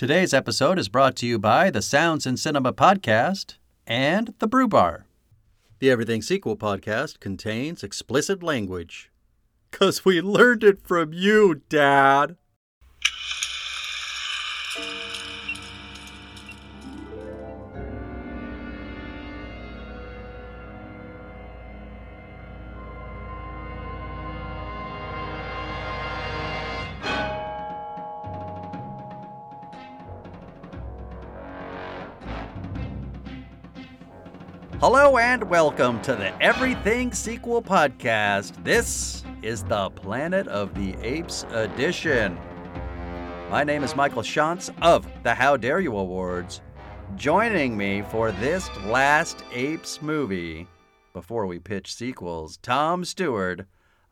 Today's episode is brought to you by the Sounds in Cinema podcast and the Brew Bar. The Everything Sequel podcast contains explicit language. Because we learned it from you, Dad. Hello and welcome to the Everything Sequel podcast. This is the Planet of the Apes edition. My name is Michael Shantz of the How Dare You Awards. Joining me for this last Apes movie, before we pitch sequels, Tom Stewart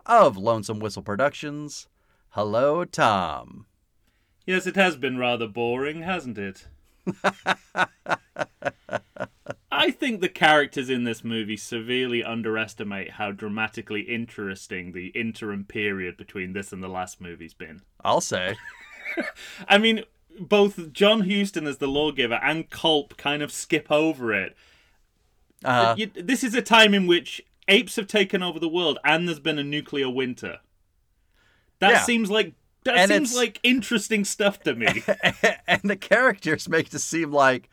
of Lonesome Whistle Productions. Hello, Tom. Yes, it has been rather boring, hasn't it? I think the characters in this movie severely underestimate how dramatically interesting the interim period between this and the last movie's been. I'll say. I mean, both John Huston as the lawgiver and Culp kind of skip over it. Uh, You- this is a time in which apes have taken over the world and there's been a nuclear winter. That Yeah. seems like that And seems like interesting stuff to me. and the characters make it seem like,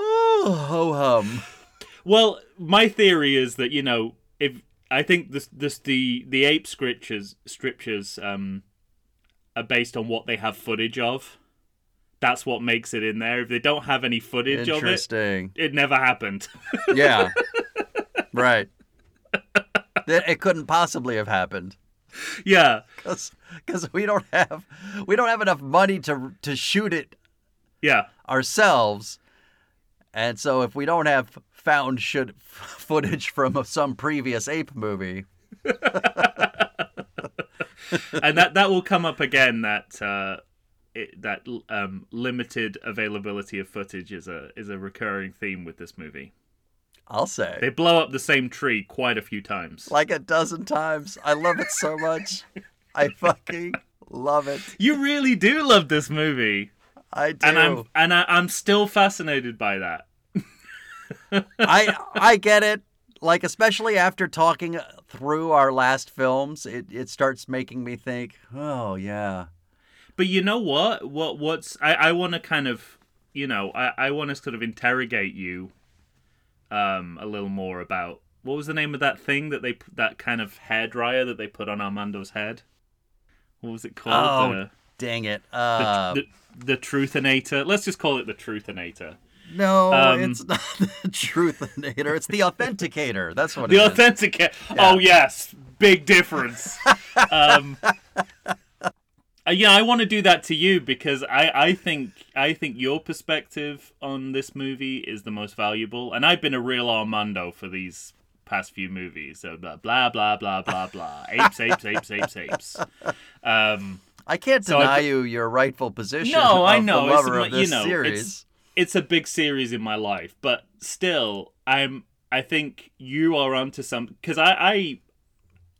oh, ho hum. Well, my theory is that you know if I think this this the the ape scriptures scriptures um are based on what they have footage of. That's what makes it in there. If they don't have any footage of it, it never happened. Yeah. right. That it couldn't possibly have happened yeah, Cuz because we don't have we don't have enough money to to shoot it yeah, ourselves, and so if we don't have found should footage from some previous ape movie, and that that will come up again. That uh, it, that um, limited availability of footage is a is a recurring theme with this movie. I'll say They blow up the same tree quite a few times. like a dozen times. I love it so much. I fucking love it. You really do love this movie. I do. and I'm and I, I'm still fascinated by that. I I get it. Like especially after talking through our last films, it, it starts making me think, oh yeah. But you know what? What what's I I want to kind of you know I I want to sort of interrogate you, um, a little more about what was the name of that thing that they that kind of hair dryer that they put on Armando's head. What was it called? Oh, dang it. the, Uh, the, the, the Truthinator. Let's just call it the Truthinator. No, um, it's not the truthinator. It's the authenticator. That's what The authenticator. authenticate. Oh yes, big difference. um, uh, yeah, I want to do that to you because I, I think I think your perspective on this movie is the most valuable, and I've been a real Armando for these past few movies. So blah blah blah blah blah blah. apes, apes, apes, apes, apes. Um, I can't So deny put- you your rightful position. No, I know. It's lover my- of you know, series. it's- it's a big series in my life, but still, I'm. I think you are onto some because I, I,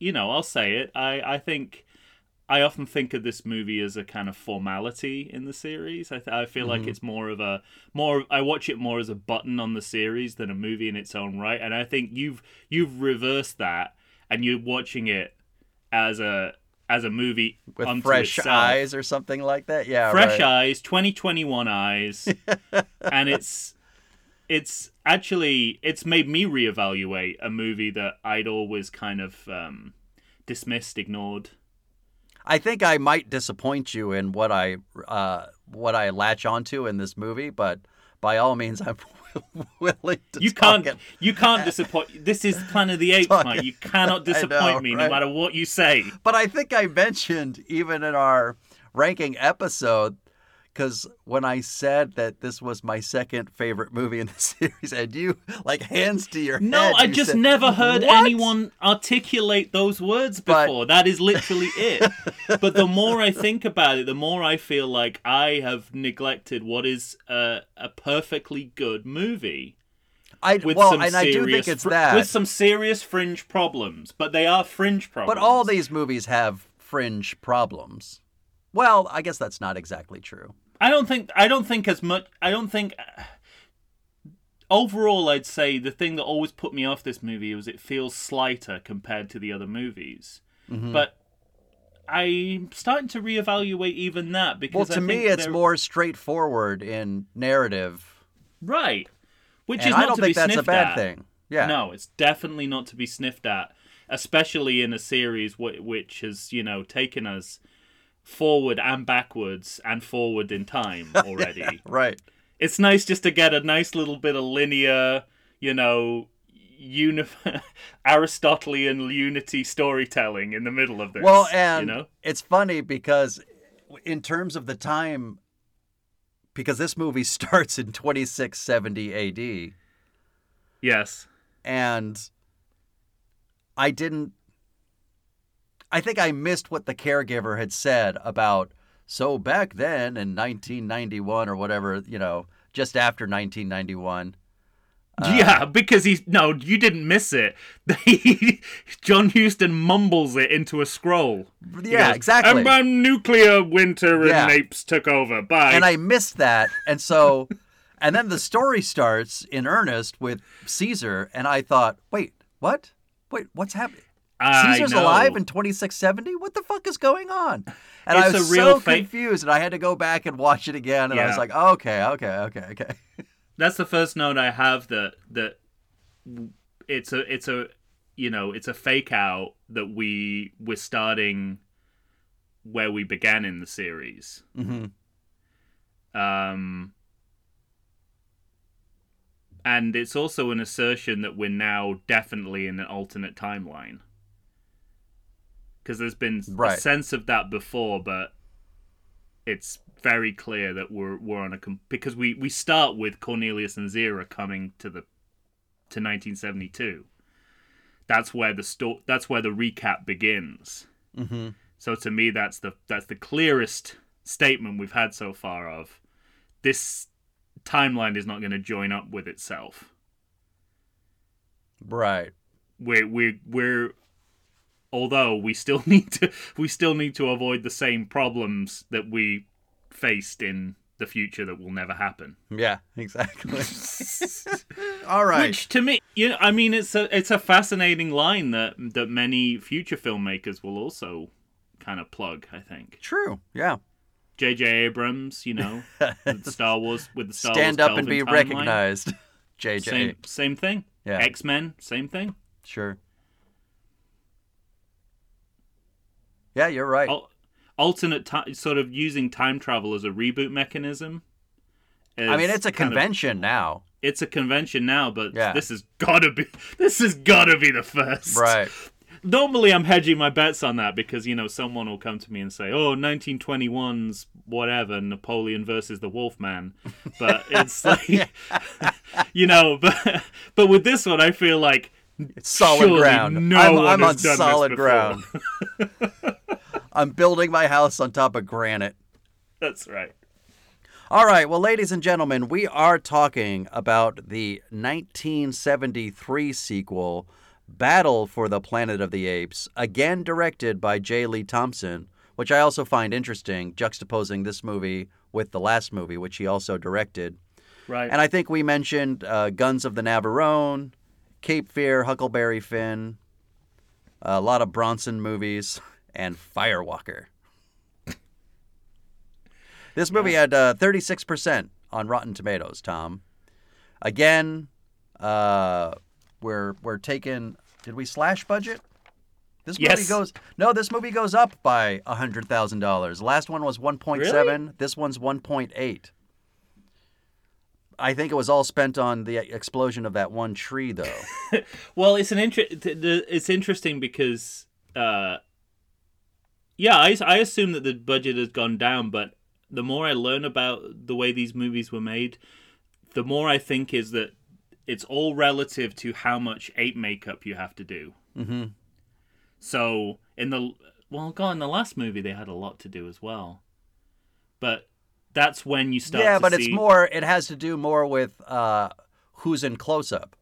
you know, I'll say it. I, I think I often think of this movie as a kind of formality in the series. I, th- I feel like mm-hmm. it's more of a more. I watch it more as a button on the series than a movie in its own right, and I think you've you've reversed that, and you're watching it as a as a movie with fresh itself eyes or something like that. Yeah, fresh right. eyes 2021 eyes and it's it's actually it's made me reevaluate a movie that i'd always kind of um dismissed ignored I think I might disappoint you in what I uh, what I latch onto in this movie, but by all means, I'm willing to. you can't you can't disappoint this is planet of the apes Talk mate you cannot disappoint know, me right? no matter what you say But I think I mentioned even in our ranking episode because when I said that this was my second favorite movie in the series, and you like hands to your head. no head, i you just said, never heard "What?" anyone articulate those words But- before that is literally it but the more i think about it the more i feel like i have neglected what is a, a perfectly good movie I with well, some and I serious do think it's that. with some serious fringe problems, but they are fringe problems. but all these movies have fringe problems. Well, I guess that's not exactly true. I don't think I don't think as much. I don't think. Overall, I'd say the thing that always put me off this movie was it feels slighter compared to the other movies. Mm-hmm. But I'm starting to reevaluate even that because Well, to me, it's they're- more straightforward in narrative, right, which and is I not don't to think be that's a sniffed bad at. thing. Yeah. No, it's definitely not to be sniffed at, especially in a series wh- which has, you know, taken us forward and backwards and forward in time already. Right. It's nice just to get a nice little bit of linear, you know, uni- Aristotelian unity storytelling in the middle of this. Well, and you know, it's funny because, in terms of the time, because this movie starts in 2670 AD, yes, and I didn't. I think I missed what the caregiver had said about. So back then in 1991 or whatever, you know, just after 1991. Uh, yeah, because he's no, you didn't miss it. John Huston mumbles it into a scroll. Yeah, goes, exactly. And by nuclear winter and Yeah. apes took over. Bye. and I missed that. And so, and then the story starts in earnest with Caesar, and I thought, wait, what? Wait, what's happening? Caesar's alive in 2670? What the fuck is going on? And I was real so fa- confused, and I had to go back and watch it again, and I was Yeah. like, okay, okay, okay, okay. That's the first note I have that that it's a it's a you know it's a fake out that we we're starting where we began in the series. hmm Um, and it's also an assertion that we're now definitely in an alternate timeline. Because there's been Right. a sense of that before, but it's very clear that we're we're on a com- because we we start with Cornelius and Zira coming to the to 1972. That's where the sto- that's where the recap begins. hmm So to me, that's the that's the clearest statement we've had so far of this timeline is not going to join up with itself. Right. We're we're we're although we still need to we still need to avoid the same problems that we faced in the future that will never happen. Yeah, exactly. All right. Which to me, you know, I mean, it's a it's a fascinating line that that many future filmmakers will also kind of plug. I think. True. Yeah. J.J. Abrams, you know, with Star Wars with the Star Stand Wars up and be timeline. recognized. JJ. Same same thing. Yeah. X Men, same thing. Sure. Yeah, you're right. Al- alternate ti sort of using time travel as a reboot mechanism. I mean, it's a kind of- convention now. it's a convention now, but Yeah. this has gotta be this has gotta be the first. Right. Normally, I'm hedging my bets on that because you know someone will come to me and say, "Oh, 1921's whatever Napoleon versus the Wolfman," but it's like, you know, but but with this one, I feel like It's solid ground. No I'm, I'm on solid ground. I'm building my house on top of granite. That's right. All right, well, ladies and gentlemen, we are talking about the 1973 sequel, Battle for the Planet of the Apes, again directed by J. Lee Thompson, which I also find interesting, juxtaposing this movie with the last movie, which he also directed. Right. And I think we mentioned uh, Guns of the Navarone, Cape Fear, Huckleberry Finn, a lot of Bronson movies, and Firewalker. This movie had uh, 36% on Rotten Tomatoes, Tom. Again, uh, we're we're taking. Did we slash budget? This movie Yes. goes no. This movie goes up by hundred thousand dollars. Last one was one point seven. This one's one point eight. I think it was all spent on the explosion of that one tree, though. Well, it's an inter- it's interesting because uh yeah, I, I assume that the budget has gone down, but the more I learn about the way these movies were made, the more I think is that it's all relative to how much ape makeup you have to do. mm-hmm. So in the well, God, in the last movie they had a lot to do as well, but that's when you start. Yeah, but it's more. It has to do more with uh, who's in close up,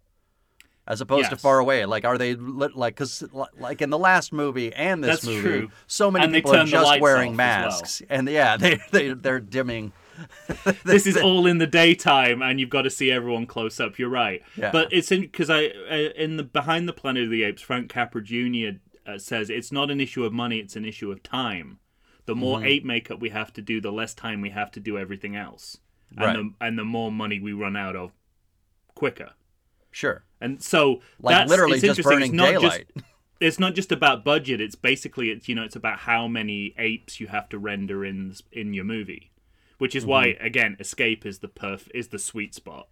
as opposed to far away. Like, are they like because like in the last movie and this That's movie, true. so many And people are just wearing as well. masks, and yeah, they they they're dimming this is all in the daytime, and you've got to see everyone close up. You're right, Yeah. but it's in because I uh, in the behind the Planet of the Apes, Frank Capra Jr. Uh, says it's not an issue of money; it's an issue of time. The more Mm-hmm. ape makeup we have to do, the less time we have to do everything else, and Right. the and the more money we run out of quicker. Sure. And so Like that's, literally it's just interesting. burning it's not daylight. Just, it's not just about budget. It's basically it's you know it's about how many apes you have to render in in your movie, which is why Mm-hmm. again Escape is the perf is the sweet spot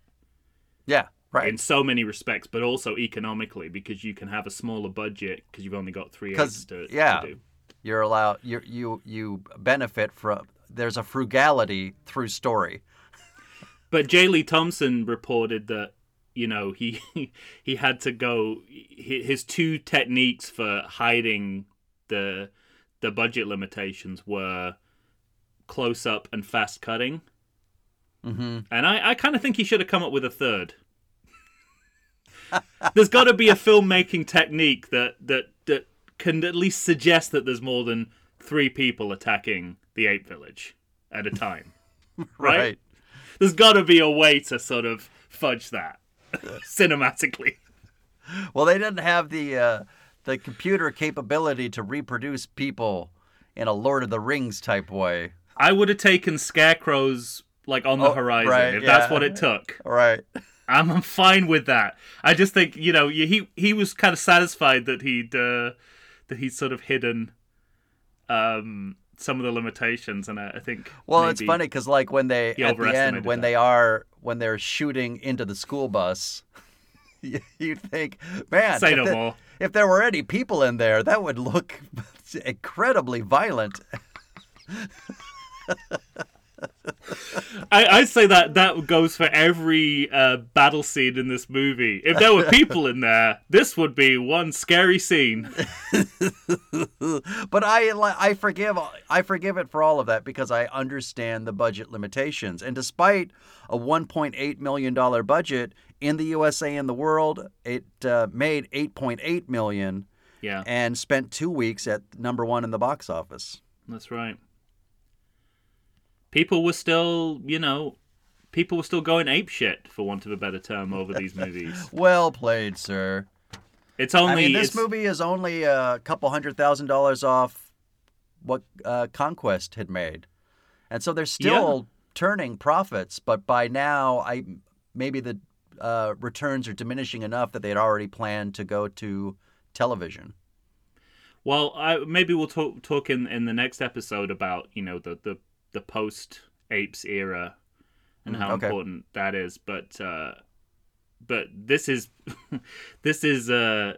Yeah. Right. in so many respects, but also economically because you can have a smaller budget because you've only got three apes to, yeah. to do. You're allowed. You you you benefit from. There's a frugality through story. But J. Lee Thompson reported that you know he he had to go his two techniques for hiding the the budget limitations were close up and fast cutting. Mm-hmm. And I, I kind of think he should have come up with a third. there's got to be a filmmaking technique that, that that can at least suggest that there's more than three people attacking the ape village at a time. right? Right. There's got to be a way to sort of fudge that cinematically. Well, they didn't have the uh, the computer capability to reproduce people in a Lord of the Rings type way. I would have taken scarecrows like on the Oh, horizon right, if that's what it took. All right. I'm, I'm fine with that. I just think you know he he was kind of satisfied that he'd uh, that he'd sort of hidden um, some of the limitations, and I, I think Well, it's funny because like when they at the end when that. they are when they're shooting into the school bus, you, you think, man, Say no the- more. if there were any people in there, that would look incredibly violent. I, I'd say that that goes for every uh, battle scene in this movie. If there were people in there, this would be one scary scene. but I I forgive I forgive it for all of that because I understand the budget limitations. And despite a 1.8 million dollar budget in the USA and the world, it uh, made 8.8 million Yeah, and spent two weeks at number one in the box office. that's right. People were still, you know, people were still going ape shit, for want of a better term, over these movies. Well played, sir. It's only I mean, this it's- movie is only a couple hundred thousand dollars off what uh, Conquest had made, and so they're still turning profits. But by now, I maybe the uh, returns are diminishing enough that they had already planned to go to television. Well, I, maybe we'll talk talk in, in the next episode about you know the the, the post apes era and Mm, how okay. important that is. But uh, but this is this is uh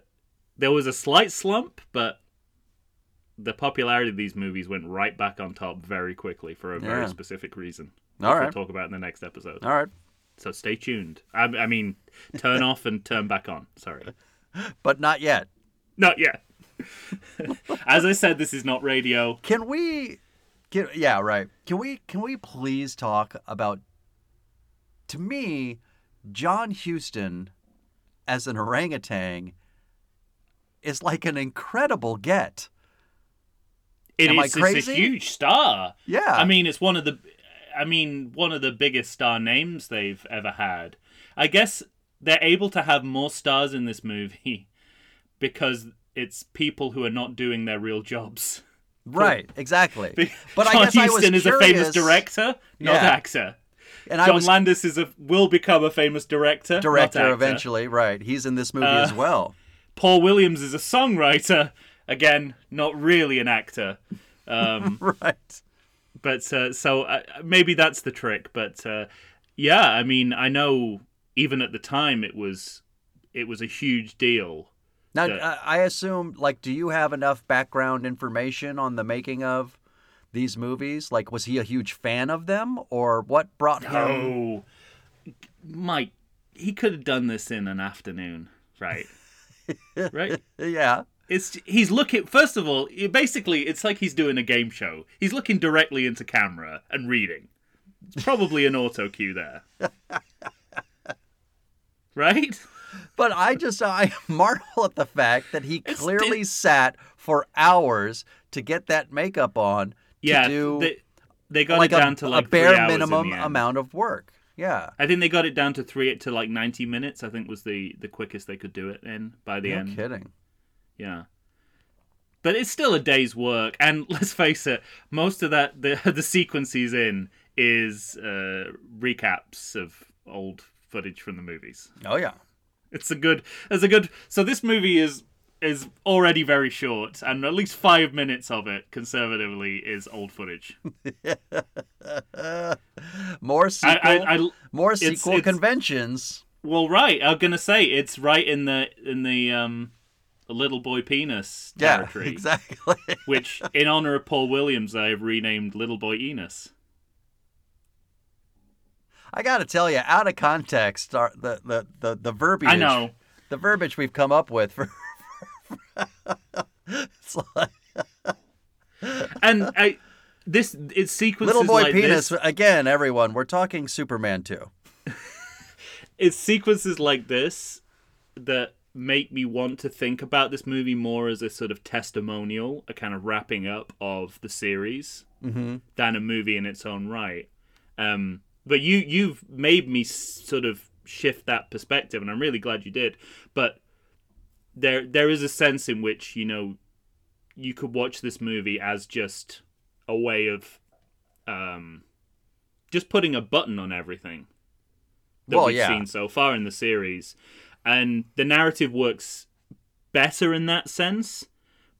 there was a slight slump, but the popularity of these movies went right back on top very quickly for a very Yeah. specific reason. All which right. we'll talk about in the next episode. All right, So stay tuned. I, I mean, turn off and turn back on. Sorry. but not yet. Not yet. As I said, this is not radio. Can we? Can, yeah, right. Can we? Can we please talk about? To me, John Huston as an orangutan is like an incredible get. It Am I is- it's a crazy? huge star. Yeah. I mean, it's one of the, I mean, one of the biggest star names they've ever had. I guess they're able to have more stars in this movie because it's people who are not doing their real jobs. Right, exactly. But I John guess I was Huston is a famous director, not Yeah. actor. and I John was Landis is a will become a famous director, not director eventually. Right, he's in this movie Uh, as well. Paul Williams is a songwriter, again, not really an actor. Um, Right. but uh, so uh, maybe that's the trick but uh, yeah i mean i know even at the time it was it was a huge deal Now, Yeah. uh, I assume, like, do you have enough background information on the making of these movies? Like, was he a huge fan of them, or what brought him? oh mike he could have done this in an afternoon right right Yeah. it's he's looking first of all basically it's like he's doing a game show he's looking directly into camera and reading it's probably an auto cue there right But I just I marvel at the fact that he It's- clearly sat for hours to get that makeup on to yeah do the- they got like it a, down to like a bare three hours in minimum amount of work. Yeah. I think they got it down to three to like ninety minutes. I think was the the quickest they could do it in by the end. no end. kidding. Yeah. But it's still a day's work, and let's face it, most of that the the sequence he's in is uh, recaps of old footage from the movies. Oh yeah. It's a good, it's a good. So this movie is is already very short, and at least five minutes of it, conservatively, is old footage. more I, sequel, I, I more it's- sequel it's- conventions. well, right. I'm gonna say it's right in the in the um, little boy penis Yeah, territory. exactly. which, in honor of Paul Williams, I have renamed Little Boy Enos. I got to tell you, out of context, the, the the the verbiage. I know. the verbiage we've come up with for. it's like, And I, this it's sequences little boy like penis this. again. Everyone, we're talking Superman too. It's sequences like this that make me want to think about this movie more as a sort of testimonial, a kind of wrapping up of the series, Mm-hmm. than a movie in its own right. Um, but you you've made me sort of shift that perspective, and I'm really glad you did. But there there is a sense in which you know you could watch this movie as just a way of um, just putting a button on everything that Well, we've yeah. seen so far in the series, and the narrative works better in that sense.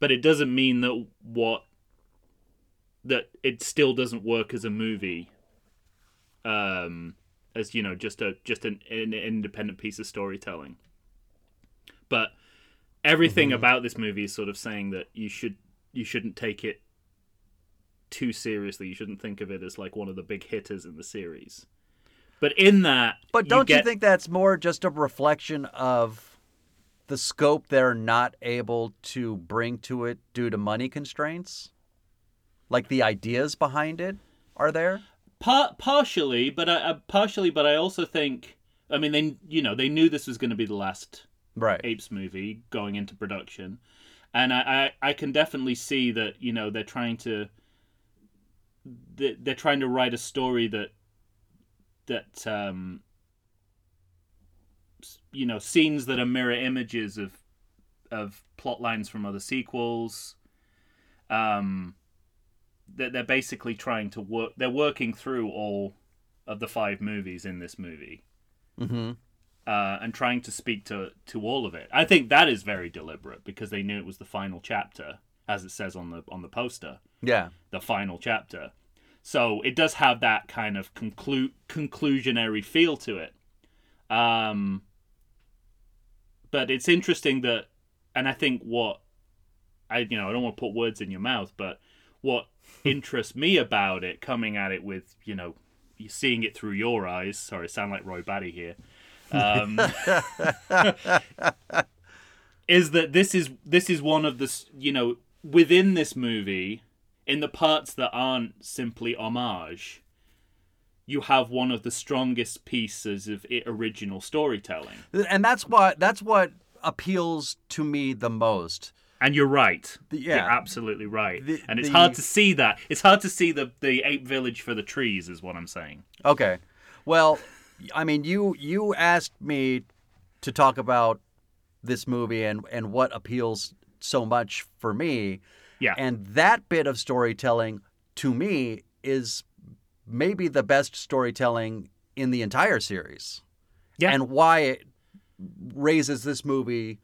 But it doesn't mean that what that it still doesn't work as a movie um as you know just a just an, an independent piece of storytelling but everything about this movie is sort of saying that you should you shouldn't take it too seriously you shouldn't think of it as like one of the big hitters in the series but in that But don't you, get, think that's more just a reflection of the scope they're not able to bring to it due to money constraints? Like the ideas behind it are there? Par- partially, but I, uh, partially, but I also think, I mean, they you know they knew this was going to be the last Right. Apes movie going into production, and I, I I can definitely see that you know they're trying to they- they're trying to write a story that that um you know scenes that are mirror images of of plot lines from other sequels um that they're basically trying to work they're working through all of the five movies in this movie Mm-hmm. uh, and trying to speak to to all of it. I think that is very deliberate because they knew it was the final chapter, as it says on the on the poster, Yeah. the final chapter. So it does have that kind of conclu- conclusionary feel to it. Um, but it's interesting that, and I think what I you know I don't want to put words in your mouth, but what interests me about it, coming at it with you know seeing it through your eyes. Sorry, sound like Roy Batty here. Um, is that this is this is one of the you know within this movie in the parts that aren't simply homage you have one of the strongest pieces of original storytelling And that's what that's what appeals to me the most. And you're right The- you're yeah. absolutely right The- and it's the- hard to see that it's hard to see the the ape village for the trees is what i'm saying Okay. Well, I mean, you you asked me to talk about this movie and and what appeals so much for me, yeah and that bit of storytelling to me is maybe the best storytelling in the entire series. Yeah. And why it raises this movie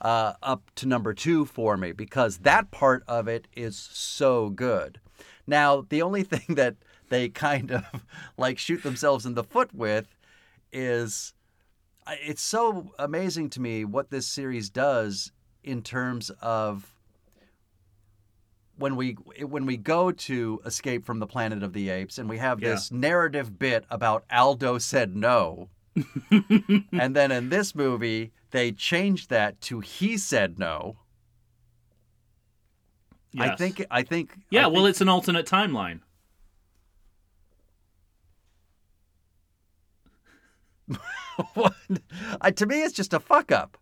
uh, up to number two for me because that part of it is so good. Now, the only thing that they kind of like shoot themselves in the foot with is it's so amazing to me what this series does in terms of when we when we go to escape from the planet of the apes and we have Yeah. this narrative bit about Aldo said no and then in this movie they changed that to he said no I think I think yeah I well it's an alternate timeline I, to me it's just a fuck up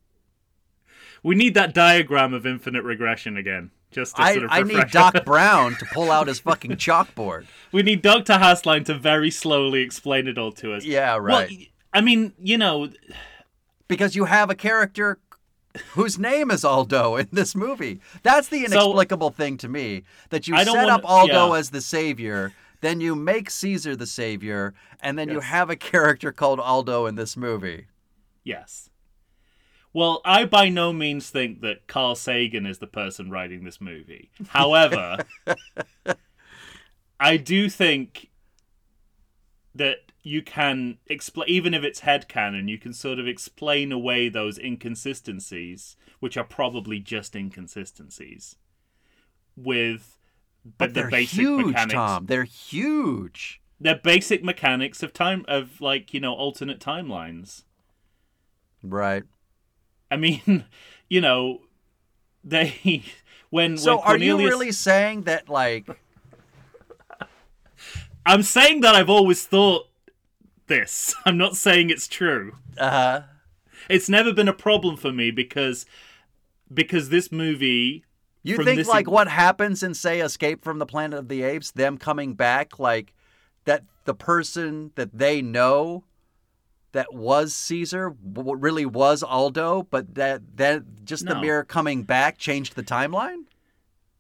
we need that diagram of infinite regression again Just to I, sort of I need Doc Brown to pull out his fucking chalkboard. We need Doctor Hasslein to very slowly explain it all to us. Yeah, right. Well, I mean, you know, because you have a character whose name is Aldo in this movie. That's the So- inexplicable thing to me. That you set wanna- up Aldo yeah. as the savior, then you make Caesar the savior, and then you have a character called Aldo in this movie. yes. Well, I by no means think that Carl Sagan is the person writing this movie. However, I do think that you can explain, even if it's headcanon, you can sort of explain away those inconsistencies, which are probably just inconsistencies, with But the they're basic huge, mechanics. Tom. They're huge. They're basic mechanics of time of like you know alternate timelines. Right. I mean, you know, they when So when are you really saying that like I'm saying that I've always thought this. I'm not saying it's true. Uh huh. It's never been a problem for me because because this movie you think like what happens in say Escape from the Planet of the Apes, them coming back like that the person that they know that was Caesar w- really was Aldo, but that that just the mirror coming back changed the timeline?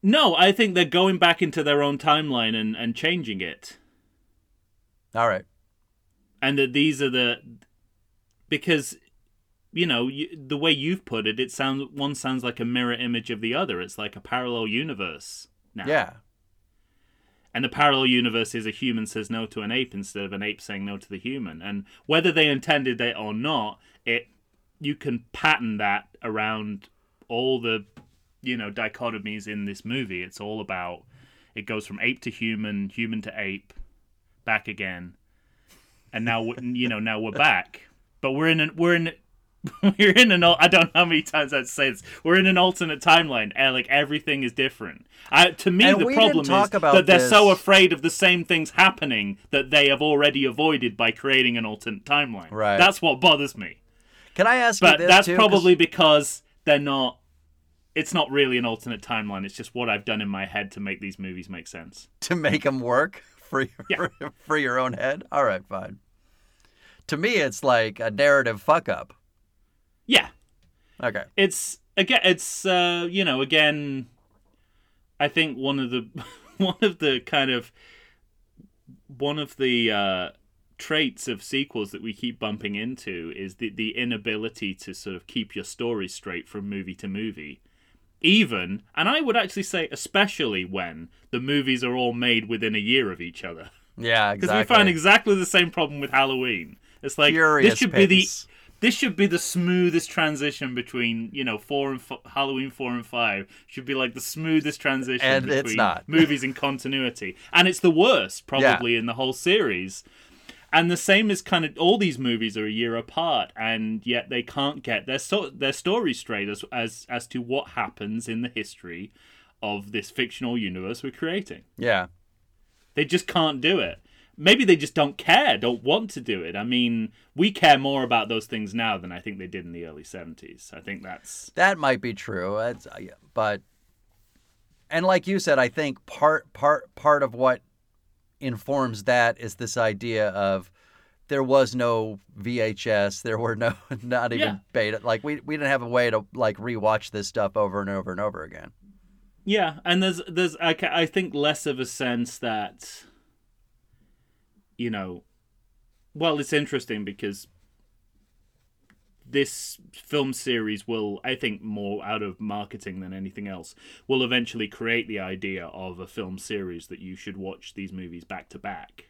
No, I think they're going back into their own timeline and, and changing it. All right. And that these are the because you know, you, the way you've put it, it sounds one sounds like a mirror image of the other. It's like a parallel universe now. Yeah. And the parallel universe is a human says no to an ape instead of an ape saying no to the human. And whether they intended it or not, it you can pattern that around all the you know dichotomies in this movie. It's all about it goes from ape to human, human to ape, back again, and now you know now we're back. But we're in an, we're in we're in an I don't know how many times I'd say this. We're in an alternate timeline. and like everything is different. I, to me, And the problem is that they're so afraid of the same things happening that they have already avoided by creating an alternate timeline. Right. That's what bothers me. Can I ask you But this that's too? 'Cause- probably because they're not. It's not really an alternate timeline. It's just what I've done in my head to make these movies make sense. to make them work for your, Yeah. for your own head. All right, fine. To me, it's like a narrative fuck up. Yeah, Okay. it's again it's uh you know again i think one of the one of the kind of one of the uh traits of sequels that we keep bumping into is the the inability to sort of keep your story straight from movie to movie even and i would actually say especially when the movies are all made within a year of each other Yeah, exactly. because we find exactly the same problem with halloween it's like Furious this should be the this should be the smoothest transition between you know four and f- Halloween four and five should be like the smoothest transition And between it's not. movies in continuity, and it's the worst probably in the whole series. And the same is kind of all these movies are a year apart, and yet they can't get their so- their story straight as as as to what happens in the history of this fictional universe we're creating. Yeah. They just can't do it. Maybe they just don't care, don't want to do it. I mean, we care more about those things now than I think they did in the early 70s. I think that's That might be true. It's, uh, but and like you said, I think part part part of what informs that is this idea of there was no VHS, there were no not even Yeah. beta. Like we we didn't have a way to like rewatch this stuff over and over and over again. Yeah, and there's there's I, I think less of a sense that you know well, it's interesting because this film series will I think more out of marketing than anything else will eventually create the idea of a film series that you should watch these movies back to back.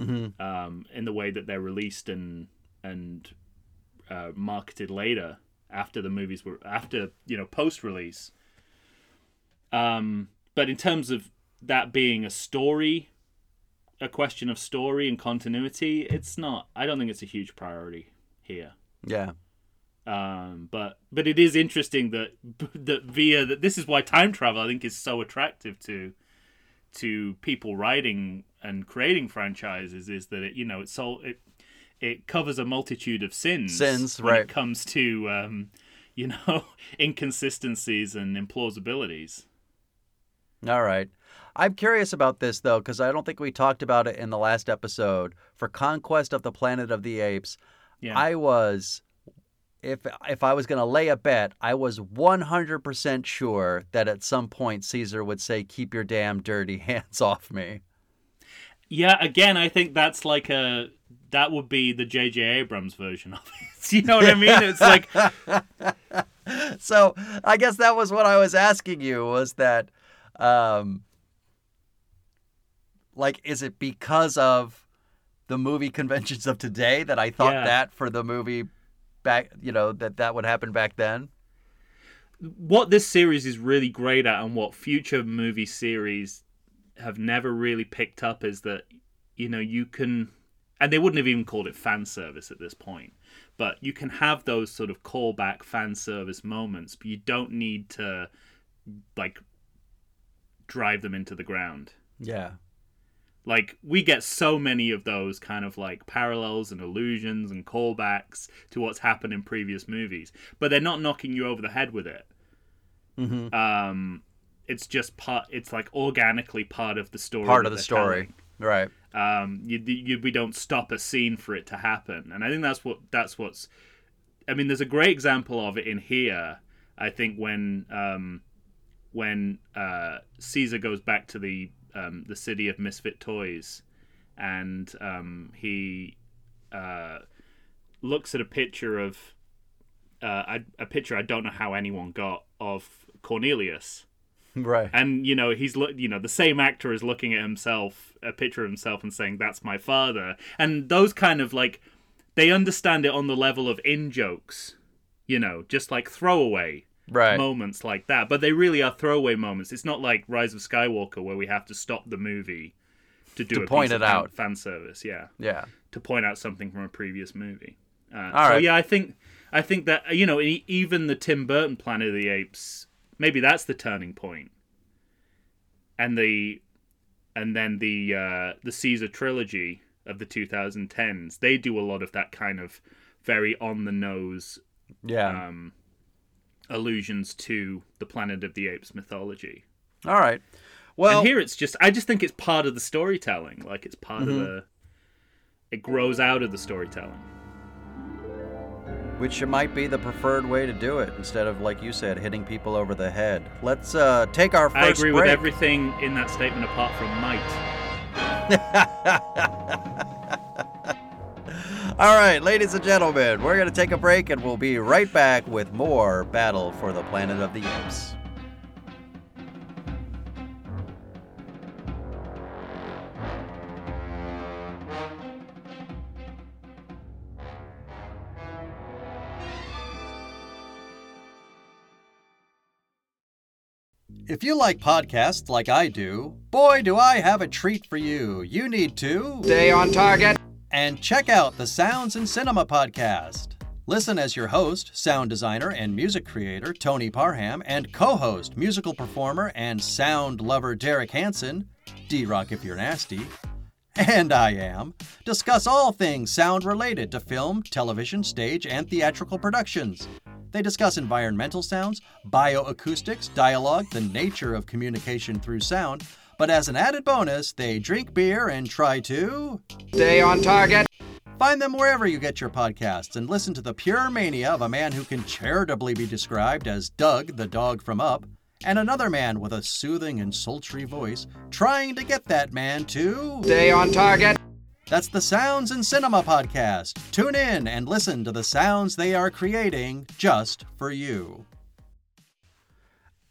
Mm-hmm. um, in the way that they're released and and uh, marketed later after the movies were after you know post release. Um, but in terms of that being a story, a question of story and continuity, it's not. I don't think it's a huge priority here. Yeah. Um, but but it is interesting that that via that this is why time travel I think is so attractive to to people writing and creating franchises is that it you know it's so it it covers a multitude of sins Sins, when right. it comes to um, you know inconsistencies and implausibilities. All right. I'm curious about this though, because I don't think we talked about it in the last episode. For Conquest of the Planet of the Apes, Yeah. I was, if if I was going to lay a bet, I was 100% sure that at some point Caesar would say, "Keep your damn dirty hands off me." Yeah, again, I think that's like a that would be the J.J. Abrams version of it. you know what I mean? It's like so I guess that was what I was asking you was that, um, like, is it because of the movie conventions of today that I thought Yeah. that for the movie back, you know, that that would happen back then? what this series is really great at, and what future movie series have never really picked up is that you know you can, and they wouldn't have even called it fan service at this point, but you can have those sort of callback fan service moments, but you don't need to like drive them into the ground. Yeah. Like we get so many of those kind of like parallels and allusions and callbacks to what's happened in previous movies, but they're not knocking you over the head with it. Mm-hmm. Um, it's just part. It's like organically part of the story. Part of the story, right? Um, you, you, we don't stop a scene for it to happen, and I think that's what that's what's. I mean, there's a great example of it in here. I think when um, when uh, Caesar goes back to the um, the city of misfit toys, and um, he uh, looks at a picture of uh, a, a picture I don't know how anyone got of Cornelius, Right. and you know he's look you know the same actor is looking at himself a picture of himself and saying that's my father, and those kind of like they understand it on the level of in jokes, you know, just like throwaway Right. moments like that. But they really are throwaway moments. It's not like Rise of Skywalker where we have to stop the movie to do To a point it out. fan service. Yeah, yeah. to point out something from a previous movie. Uh, All so right. yeah, I think I think that you know even the Tim Burton Planet of the Apes, maybe that's the turning point. And the and then the uh, the Caesar trilogy of the 2010s, they do a lot of that kind of very on the nose Yeah. um, allusions to the Planet of the Apes mythology. All right. Well, and here it's just I just think it's part of the storytelling. Like it's part Mm-hmm. of the it grows out of the storytelling. which might be the preferred way to do it instead of, like you said, hitting people over the head. Let's uh, take our first I agree break. with everything in that statement apart from might. All right, ladies and gentlemen, we're going to take a break and we'll be right back with more Battle for the Planet of the Apes. If you like podcasts like I do, boy, do I have a treat for you. You need to Stay on target. And check out the Sounds and Cinema podcast. Listen as your host, sound designer, and music creator Tony Parham, and co host, musical performer, and sound lover Derek Hansen, D Rock if you're nasty, and I am, discuss all things sound related to film, television, stage, and theatrical productions. They discuss environmental sounds, bioacoustics, dialogue, the nature of communication through sound, but as an added bonus, they drink beer and try to. Stay on target. Find them wherever you get your podcasts and listen to the pure mania of a man who can charitably be described as Doug, the dog from Up, and another man with a soothing and sultry voice trying to get that man to. Stay on target. That's the Sounds and Cinema podcast. Tune in and listen to the sounds they are creating just for you.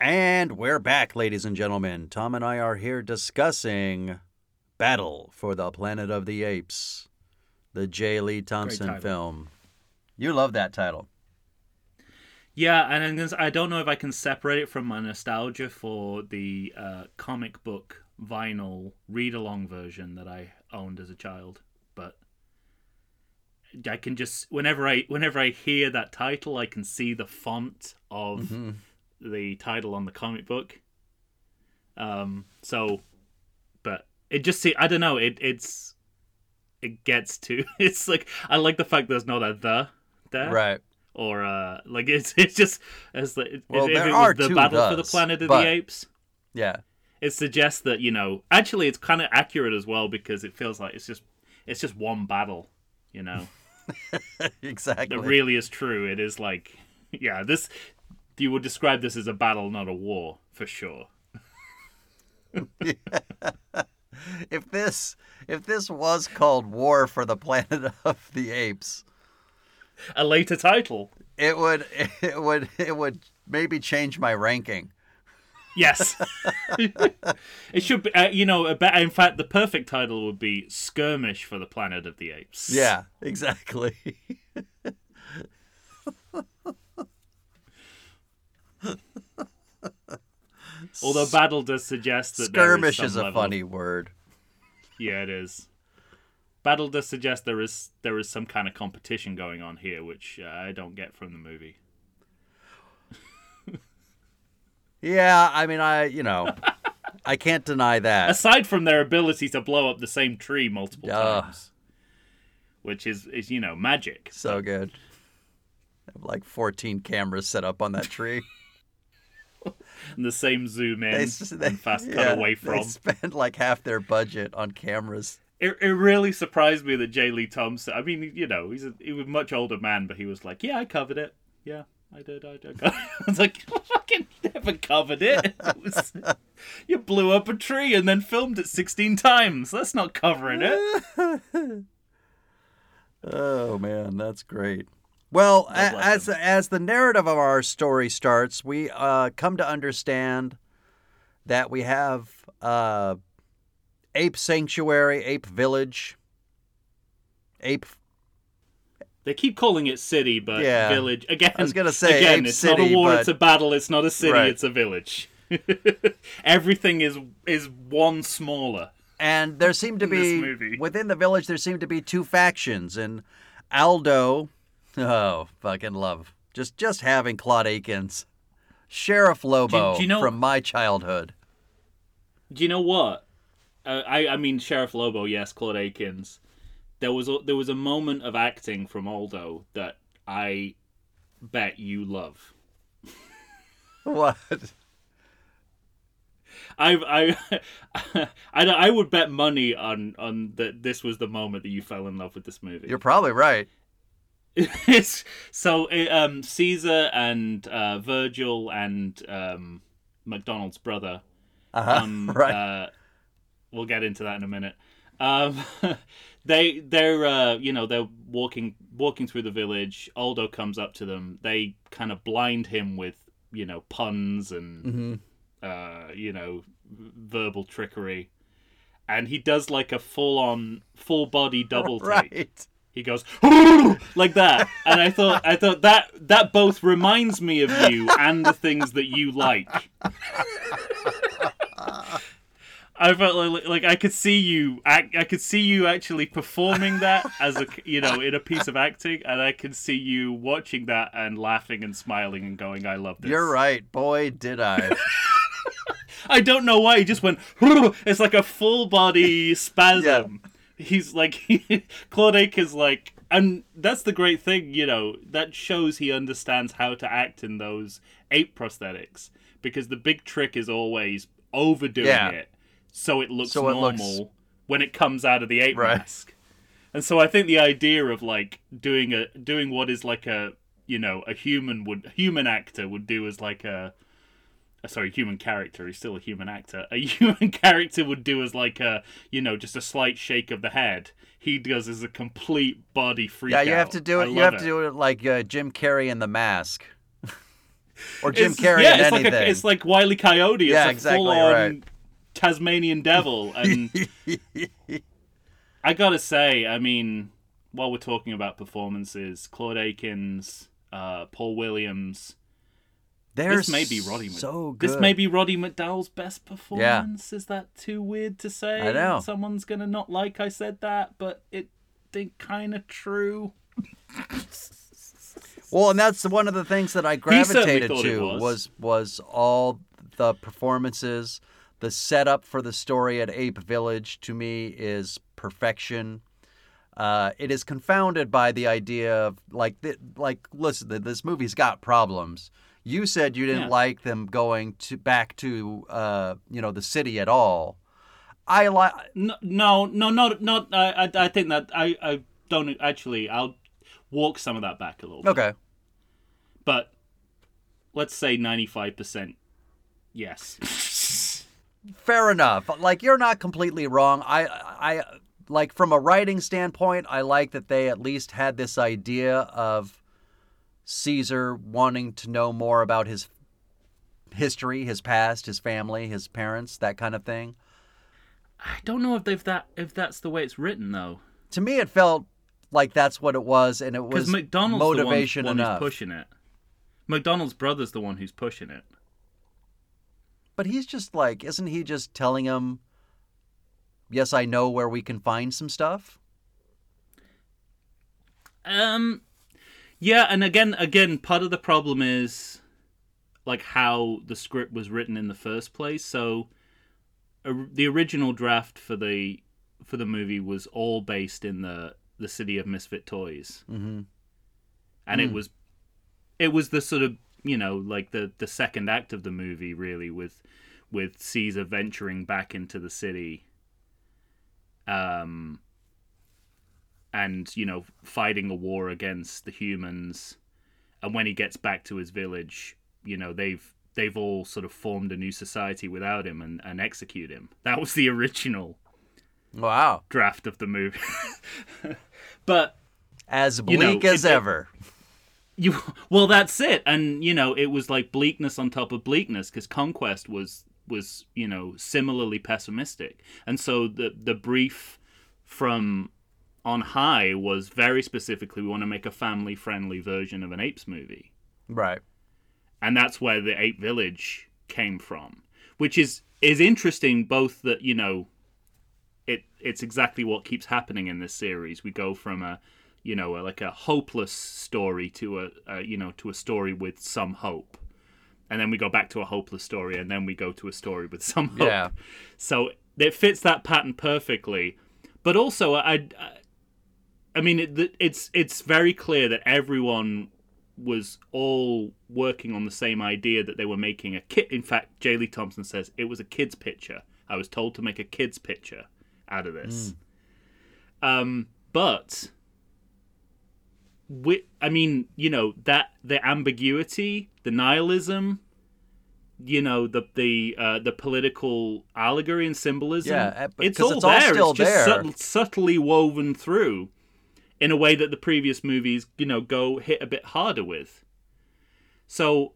And we're back, ladies and gentlemen. Tom and I are here discussing Battle for the Planet of the Apes, the J. Lee Thompson film. You love that title. Yeah, and I'm gonna, s- I don't know if I can separate it from my nostalgia for the uh, comic book vinyl read along version that I owned as a child, but I can just whenever I whenever I hear that title, I can see the font of Mm-hmm. The title on the comic book. Um, so, but it just see I don't know it it's it gets to it's like I like the fact there's not a the there Right. or uh like it's it's just as the if, Well, if there it are was the battle for the planet of but- the apes Yeah. it suggests that you know actually it's kind of accurate as well because it feels like it's just it's just one battle you know exactly. that really is true it is like yeah this you would describe this as a battle not a war for sure. If this if this was called War for the Planet of the Apes, a later title. It would it would it would maybe change my ranking. yes. It should be uh, you know in fact the perfect title would be skirmish for the planet of the apes. Yeah, exactly. although battle does suggest that there Skirmish some is a level funny word. Yeah, it is. Battle does suggest there is there is some kind of competition going on here, which uh, I don't get from the movie. Yeah, I mean, I you know, I can't deny that. Aside from their ability to blow up the same tree multiple times, which is is you know magic. So good. I have like 14 cameras set up on that tree. And the same zoom in They, they- and fast cut yeah, away They from. spend like half their budget on cameras. It, it really surprised me that J. Lee Thompson. I mean, you know, he's a he was a much older man, but he was like, "Yeah, I covered it. Yeah, I did. I did." I was like, "I "Fucking never covered it. it was, you blew up a tree and then filmed it sixteen times. That's not covering it." Oh man, that's great. Well, as as the narrative of our story starts, we uh, come to understand that we have uh, ape sanctuary, ape village, ape. They keep calling it city, but Yeah. village again. I was gonna say again, it's not a war. but- It's a battle. It's not a city. Right. It's a village. Everything is is one smaller. And there seem to be within the village. There seem to be two factions, and Aldo. Oh, fucking love just just having Claude Akins, Sheriff Lobo do you know- from my childhood. Do you know what? Uh, I I mean Sheriff Lobo, yes, Claude Akins. There was a, there was a moment of acting from Aldo that I bet you love. What? I I I, I would bet money on on that this was the moment that you fell in love with this movie. You're probably right. It's so um Caesar and uh, Virgil and um McDonald's brother Uh-huh. um, right. Uh, we'll get into that in a minute. Um, they they're uh, you know they're walking walking through the village. Aldo comes up to them. They kind of blind him with you know puns and hmm uh, you know verbal trickery, and he does like a full on full body double take. Right. He goes like that, and I thought I thought that that both reminds me of you and the things that you like. I felt like, like I could see you act, I could see you actually performing that as a you know in a piece of acting, and I could see you watching that and laughing and smiling and going, "I love this." You're right. Boy, did I. I don't know why he just went. It's like a full body spasm. He's like Claude is like, and that's the great thing, you know. That shows he understands how to act in those ape prosthetics because the big trick is always overdoing Yeah. it so it looks So it normal looks- when it comes out of the ape Right. mask. And so I think the idea of like doing a doing what is like a you know a human would human actor would do as like a sorry, human character. He's still a human actor. A human character would do as like a, you know, just a slight shake of the head. He does as a complete body freak. yeah, you have out. to do I it. You have to do it like uh, Jim Carrey in The Mask, or Jim It's- Carrey yeah, in it's anything. like a, it's like Wiley Coyote. It's Yeah, a exactly full-on right. Tasmanian devil, and I gotta say, I mean, while we're talking about performances, Claude Akins, uh, Paul Williams. They're this may be Roddy. So good. This may be Roddy McDowall's best performance. Yeah. Is that too weird to say? I know. Someone's gonna not like I said that, but it think kind of true. Well, and that's one of the things that I gravitated to was. was was all the performances, the setup for the story at Ape Village. To me, is perfection. Uh, it is confounded by the idea of like th- like listen, th- this movie's got problems. You said you didn't Yeah. like them going to back to uh, you know the city at all. I like No, no, no, not not. I, I, I think that I, I don't actually. I'll walk some of that back a little bit. okay. but let's say ninety-five percent. Yes. Fair enough. Like you're not completely wrong. I I like from a writing standpoint, I like that they at least had this idea of Caesar wanting to know more about his history, his past, his family, his parents, that kind of thing. I don't know if they've that if that's the way it's written though. To me it felt like that's what it was and it Because was McDonald's motivation the one, one enough. who's pushing it. McDonald's brother's the one who's pushing it. But he's just like, isn't he just telling him, "Yes, I know where we can find some stuff"? Um, yeah, and again, again, part of the problem is like how the script was written in the first place. So, or- the original draft for the for the movie was all based in the the city of misfit toys, Mm-hmm. and it Hmm. was it was the sort of you know like the the second act of the movie really with with Caesar venturing back into the city. Um, and you know fighting a war against the humans. And when he gets back to his village you know they've they've all sort of formed a new society without him and, and execute him. That was the original Wow, draft of the movie. But as You bleak know, as it- ever. you well that's it. And you know it was like bleakness on top of bleakness because conquest was was you know similarly pessimistic. And so the the brief from on high was very specifically we want to make a family friendly version of an apes movie. Right. and that's where the ape village came from which is is interesting both that you know it it's exactly what keeps happening in this series. We go from a you know a, like a hopeless story to a, a you know to a story with some hope. And then we go back to a hopeless story and then we go to a story with some hope. Yeah. so it fits that pattern perfectly. But also i i, I mean it, it's it's very clear that everyone was all working on the same idea that they were making a kid. In fact, J. Lee Thompson says it was a kid's picture. I was told to make a kid's picture out of this. Um, but, wi- I mean, you know that the ambiguity, the nihilism, you know the the uh, the political allegory and symbolism. Yeah, but- it's all it's all there. still it's just there. subtly woven through in a way that the previous movies, you know, go hit a bit harder with. So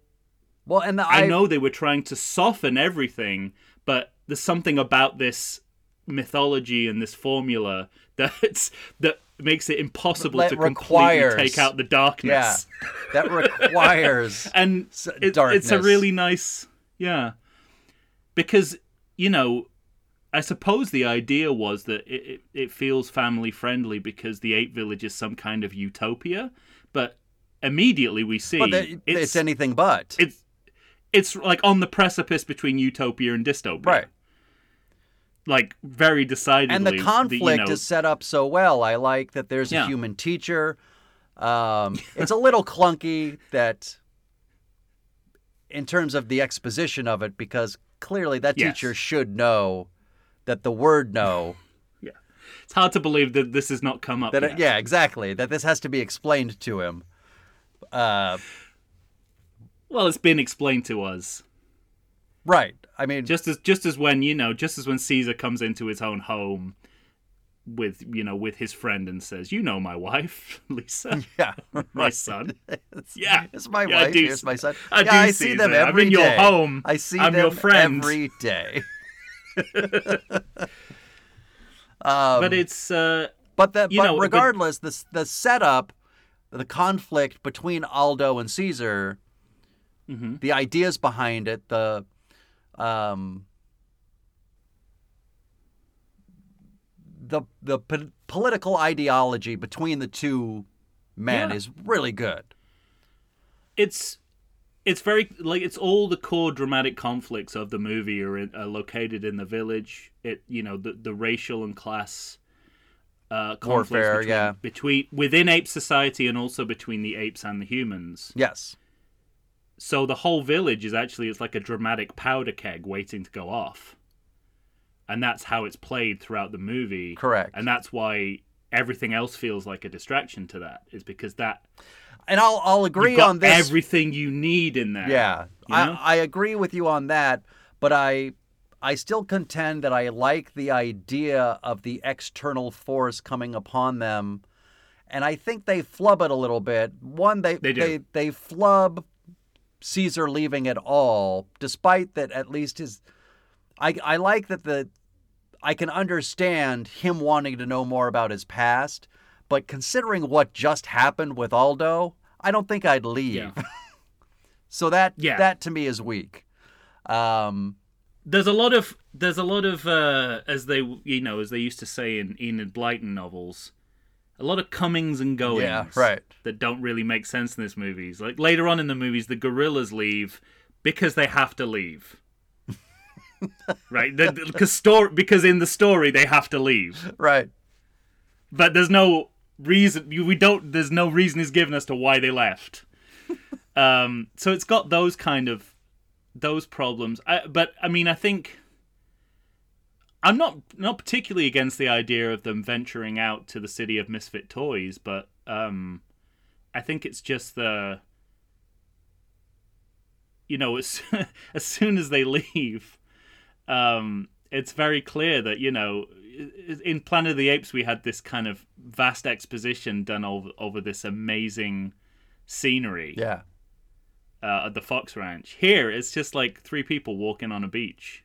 Well, and the, I, I know they were trying to soften everything, but there's something about this mythology and this formula that's that makes it impossible That to completely take out the darkness. yeah, darkness. that requires and it- it's a really nice yeah because you know i suppose the idea was that it, it, it feels family friendly because the ape village is some kind of utopia but immediately we see the, it's, it's anything but. it's it's like on the precipice between utopia and dystopia Right. like very decidedly and the conflict you know, is set up so well. I like that there's a human teacher. Um, it's a little clunky that, in terms of the exposition of it, because clearly that Yes. teacher should know that the word "no" yeah. it's hard to believe that this has not come up that it, yeah, exactly that this has to be explained to him. Uh, well it's been explained to us right. I mean, just as just as when you know just as when caesar comes into his own home with you know with his friend and says you know my wife lisa yeah, my son yeah It's my Yeah, wife. see- my son. I yeah, do I see see them. I'm every in your day. home. I see I'm them your friend. every day. Um, but it's uh but you but know, but- regardless, the the setup, the conflict between Aldo and Caesar, mhm. the ideas behind it, the um, the the po- political ideology between the two men Yeah. is really good. it's it's very like it's all the core dramatic conflicts of the movie are, in, are located in the village it you know the the racial and class uh conflicts Warfare, between, yeah. between within ape society and also between the apes and the humans Yes. so the whole village is actually it's like a dramatic powder keg waiting to go off, and that's how it's played throughout the movie. Correct. and that's why everything else feels like a distraction to that. Is because that And I'll I'll agree on this. everything you need in there. Yeah, You I, know? I agree with you on that, but I I still contend that I like the idea of the external force coming upon them, and I think they flub it a little bit. One, they They they, they flub Caesar leaving at all, despite that at least his. I I like that the. I can understand him wanting to know more about his past, but considering what just happened with Aldo, I don't think I'd leave. Yeah. So that Yeah. that to me is weak. Um, there's a lot of there's a lot of uh, as they you know as they used to say in Enid Blyton novels, a lot of comings and goings. Yeah, right. That don't really make sense in these movies. Like later on in the movies, the gorillas leave because they have to leave. right, because story because in the story they have to leave, right. but there's no reason we don't there's no reason is given as to why they left. um, so it's got those kind of those problems. I, but I mean, I think I'm not not particularly against the idea of them venturing out to the city of misfit toys, but um, I think it's just the you know as as soon as they leave, um, it's very clear that you know in Planet of the Apes we had this kind of vast exposition done over over this amazing scenery Yeah. uh, at the Fox Ranch. Here, it's just like three people walking on a beach,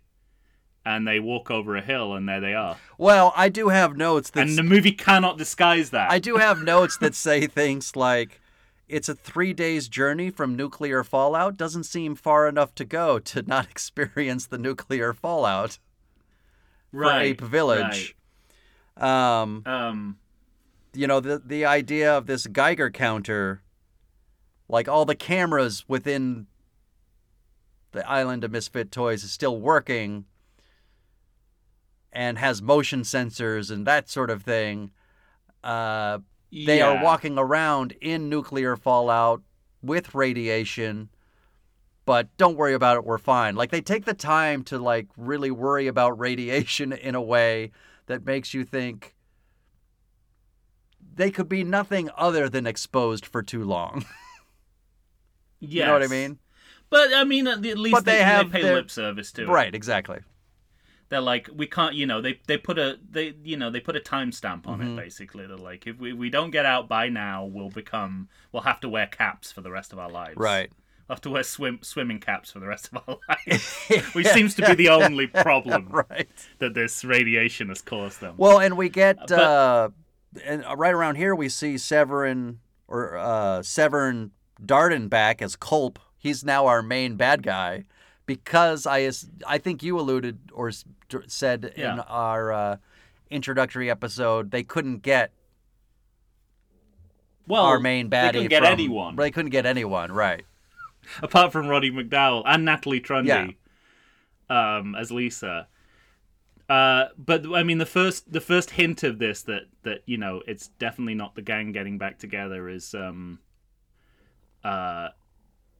and they walk over a hill, and there they are. Well, I do have notes that And the movie cannot disguise that. I do have notes that say things like it's a 3 days journey from nuclear fallout doesn't seem far enough to go to not experience the nuclear fallout right, Ape Village. Um, right. Um, you know, the the idea of this Geiger counter like all the cameras within the island of misfit toys is still working and has motion sensors and that sort of thing uh, they yeah. are walking around in nuclear fallout with radiation but don't worry about it we're fine like they take the time to like really worry about radiation in a way that makes you think they could be nothing other than exposed for too long Yeah, you know what i mean But I mean, at least But they they, have pay their- lip service to it. right exactly They're like, we can't, you know, they they put a they you know they put a timestamp on Mm-hmm. it basically. They're like, if we, we don't get out by now, we'll become we'll have to wear caps for the rest of our lives. right Have to wear swim swimming caps for the rest of our lives, which seems to be the only problem right that this radiation has caused them. Well, and we get But- uh, and right around here we see Severn or uh, Severn Darden back as Kolp. He's now our main bad guy because I I think you alluded or said in our uh, introductory episode they couldn't get well, our main baddie. They couldn't get from- anyone They couldn't get anyone. Right. apart from Roddy McDowall and Natalie Trundy um, as Lisa. Uh, but I mean, the first the first hint of this that that you know it's definitely not the gang getting back together is um, uh,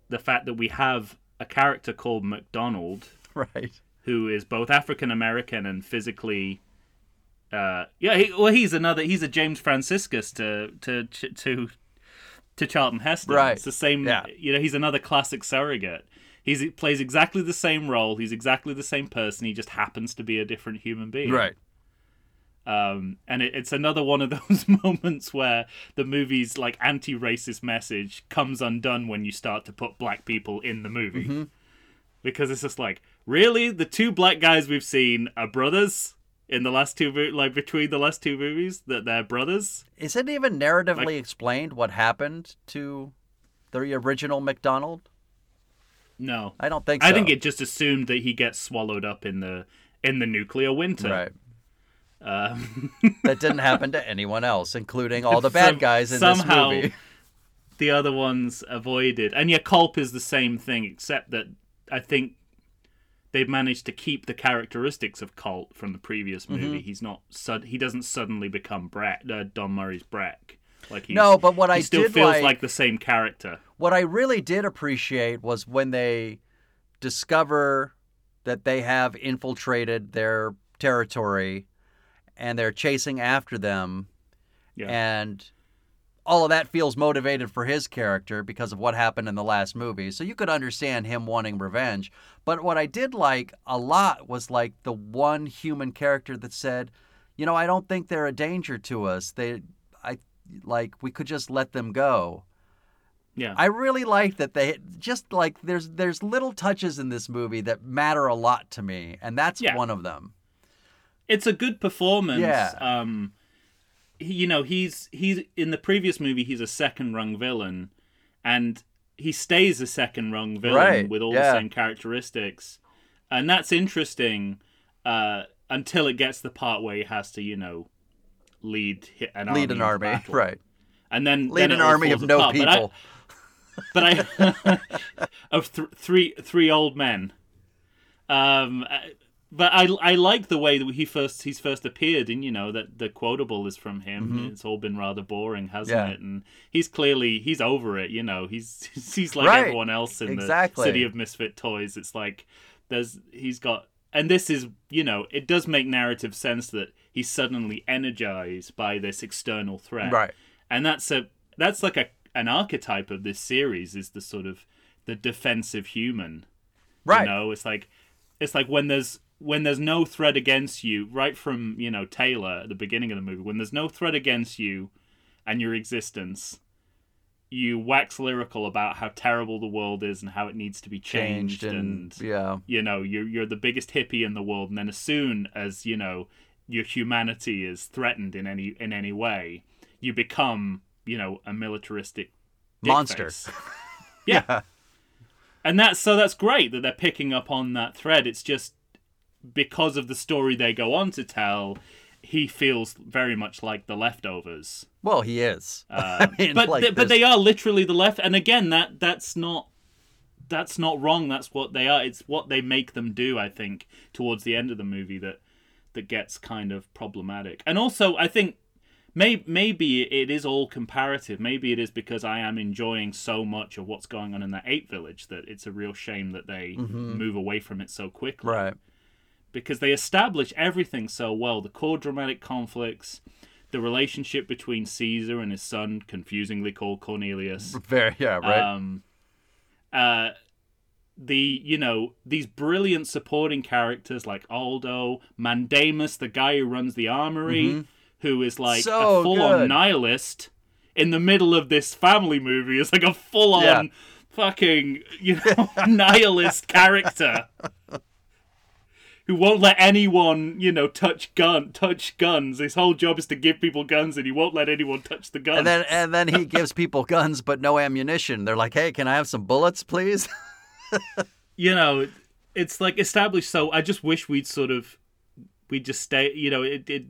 the fact that we have a character called McDonald Right. who is both African American and physically. Uh, yeah, he, well, he's another. He's a James Franciscus to to to to Charlton Heston. Right. It's the same. Yeah. You know, he's another classic surrogate. He's, he plays exactly the same role. He's exactly the same person. He just happens to be a different human being. Right. Um, and it, it's another one of those moments where the movie's like anti-racist message comes undone when you start to put black people in the movie, Mm-hmm. because it's just like, really, the two black guys we've seen are brothers in the last two, like between the last two movies, that they're brothers. Is it even narratively Like- explained what happened to the original McDonald? No, I don't think so. I think it just assumed that he gets swallowed up in the in the nuclear winter. Right. Um, That didn't happen to anyone else, including all the bad Some- guys in somehow this movie. Somehow, the other ones avoided. And yeah, Kolp is the same thing, except that I think they've managed to keep the characteristics of Kolp from the previous Mm-hmm. movie. He's not sud- he doesn't suddenly become Brett, uh, Don Murray's Breck. Like he's, No, but what he I still feels like- like the same character. What I really did appreciate was when they discover that they have infiltrated their territory and they're chasing after them Yeah. and all of that feels motivated for his character because of what happened in the last movie. So you could understand him wanting revenge. But what I did like a lot was like the one human character that said, "You know, I don't think they're a danger to us. They I like we could just let them go." yeah. I really like that they just like there's there's little touches in this movie that matter a lot to me, and that's Yeah. one of them. it's a good performance. Yeah. Um, he, you know, he's he's in the previous movie. He's a second rung villain, and he stays a second rung villain Right, with all yeah. the same characteristics, and that's interesting. Uh, until it gets the part where he has to, you know, lead an army Lead an army, battle. right? And then Lead then an army of falls no apart. But I- people. but I of th- three three old men. Um, uh, but I I like the way that he first he's first appeared, and you know that the quotable is from him. It's all been rather boring, hasn't Mm-hmm. Yeah. it? And he's clearly he's over it. You know, he's he's like Right. everyone else in Exactly. the city of misfit toys. It's like there's he's got. And this is, you know, it does make narrative sense that he's suddenly energized by this external threat Right. and that's a that's like a an archetype of this series is the sort of the defensive human Right. you know it's like it's like when there's when there's no threat against you right from you know taylor at the beginning of the movie when there's no threat against you and your existence you wax lyrical about how terrible the world is and how it needs to be changed, Changed and, yeah. you know you're you're the biggest hippie in the world and then as soon as you know your humanity is threatened in any in any way you become you know a militaristic Monster. face. yeah. and that's so that's great that they're picking up on that thread it's just because of the story they go on to tell he feels very much like the leftovers. Well, he is. uh, I mean, but like they, but they are literally the left and again that that's not that's not wrong. That's what they are. It's what they make them do i think towards the end of the movie that that gets kind of problematic. And also i think may, maybe it is all comparative. Maybe it is because i am enjoying so much of what's going on in that ape village that it's a real shame that they move away from it so quickly. Right. Because they establish everything so well the core dramatic conflicts the relationship between caesar and his son confusingly called cornelius Very. Yeah. Right. um uh the you know these brilliant supporting characters like aldo Mandemus the guy who runs the armory who is like Mm-hmm. So a full-on nihilist in the middle of this family movie is like a full-on Yeah. fucking you know nihilist character who won't let anyone, you know, touch gun, touch guns. His whole job is to give people guns, and he won't let anyone touch the guns. and then and then he gives people guns but no ammunition. They're like, "Hey, can I have some bullets, please?" you know, it's like established. So I just wish we'd sort of, we just stay. You know, it, it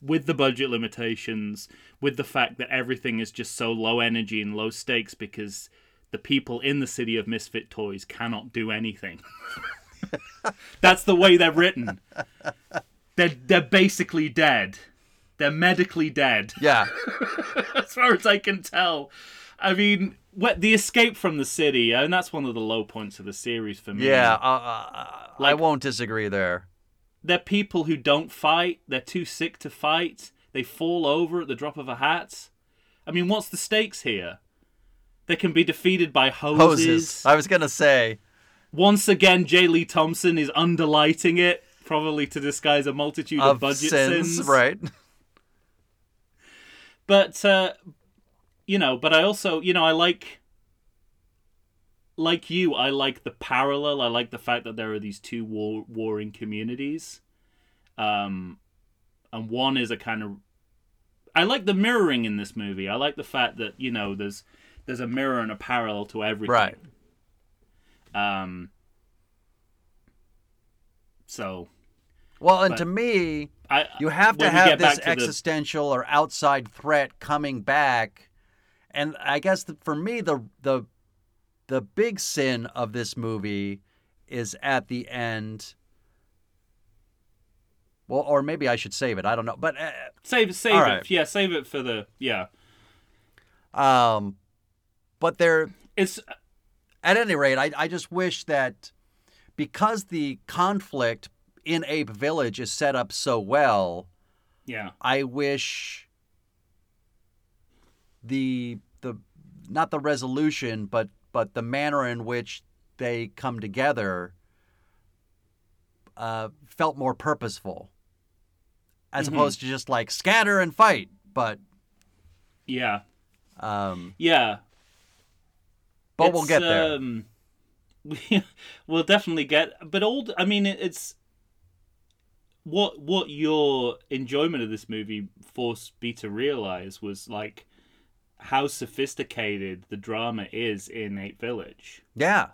with the budget limitations, with the fact that everything is just so low energy and low stakes because the people in the city of misfit toys cannot do anything. That's the way they're written. They're they're basically dead. They're medically dead yeah. as far as I can tell. I mean, what the escape from the city, and that's one of the low points of the series for me. Yeah. Uh, uh, I won't disagree there. they're people who don't fight. They're too sick to fight. They fall over at the drop of a hat. I mean, what's the stakes here? They can be defeated by hoses. Hoses. I was gonna say. Once again, J. Lee Thompson is underlighting it, probably to disguise a multitude of, Of budget sins, sins. right? but uh you know but i also you know i like like you i like the parallel i like the fact that there are these two war warring communities um and one is a kind of i like the mirroring in this movie i like the fact that you know there's there's a mirror and a parallel to everything Right. Um so Well, and to me, I, you have to have this to the- existential or outside threat coming back. And I guess that for me, the the the big sin of this movie is at the end Well, or maybe I should save it. I don't know. But uh, Save save it. right. Yeah, save it for the yeah. um, but there It's at any rate, I, I just wish that because the conflict in Ape Village is set up so well, yeah. I wish the the not the resolution, but but the manner in which they come together uh, felt more purposeful, as Mhm. opposed to just like scatter and fight. But Yeah. um, Yeah. But we'll get there. Um, we, we'll definitely get, but old. I mean, it- it's what what your enjoyment of this movie forced me to realize was like how sophisticated the drama is in Ape Village, yeah,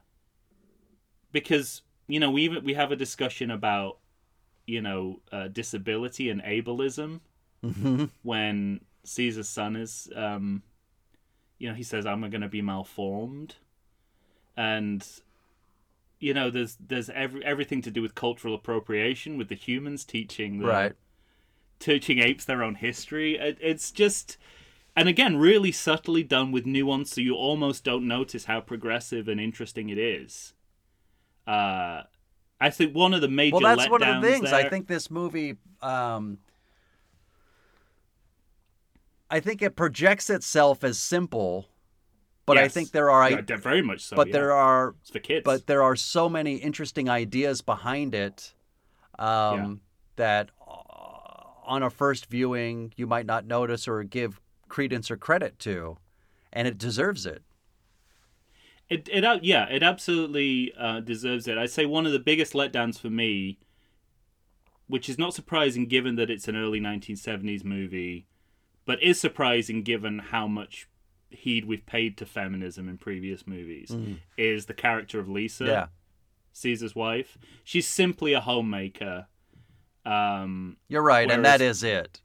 because you know we even we have a discussion about you know uh, disability and ableism Mhm. when Caesar's son is, um, you know, he says, "I'm going to be malformed," and you know, there's there's every everything to do with cultural appropriation with the humans teaching the right. teaching apes their own history. It, it's just, and again, really subtly done with nuance, so you almost don't notice how progressive and interesting it is. Uh, I think one of the major Well, that's one of the things. I think this movie, um, I think it projects itself as simple, but I think there are, Yeah, very much so. but yeah. there are, it's for kids. but there are so many interesting ideas behind it, um, Yeah. that uh, on a first viewing you might not notice or give credence or credit to, and it deserves it. It it uh, yeah, it absolutely uh, deserves it. I'd say one of the biggest letdowns for me, which is not surprising given that it's an early 1970s movie, but is surprising given how much heed we've paid to feminism in previous movies, is the character of Lisa, Yeah, Caesar's wife. She's simply a homemaker. Um, you're right, and that is it.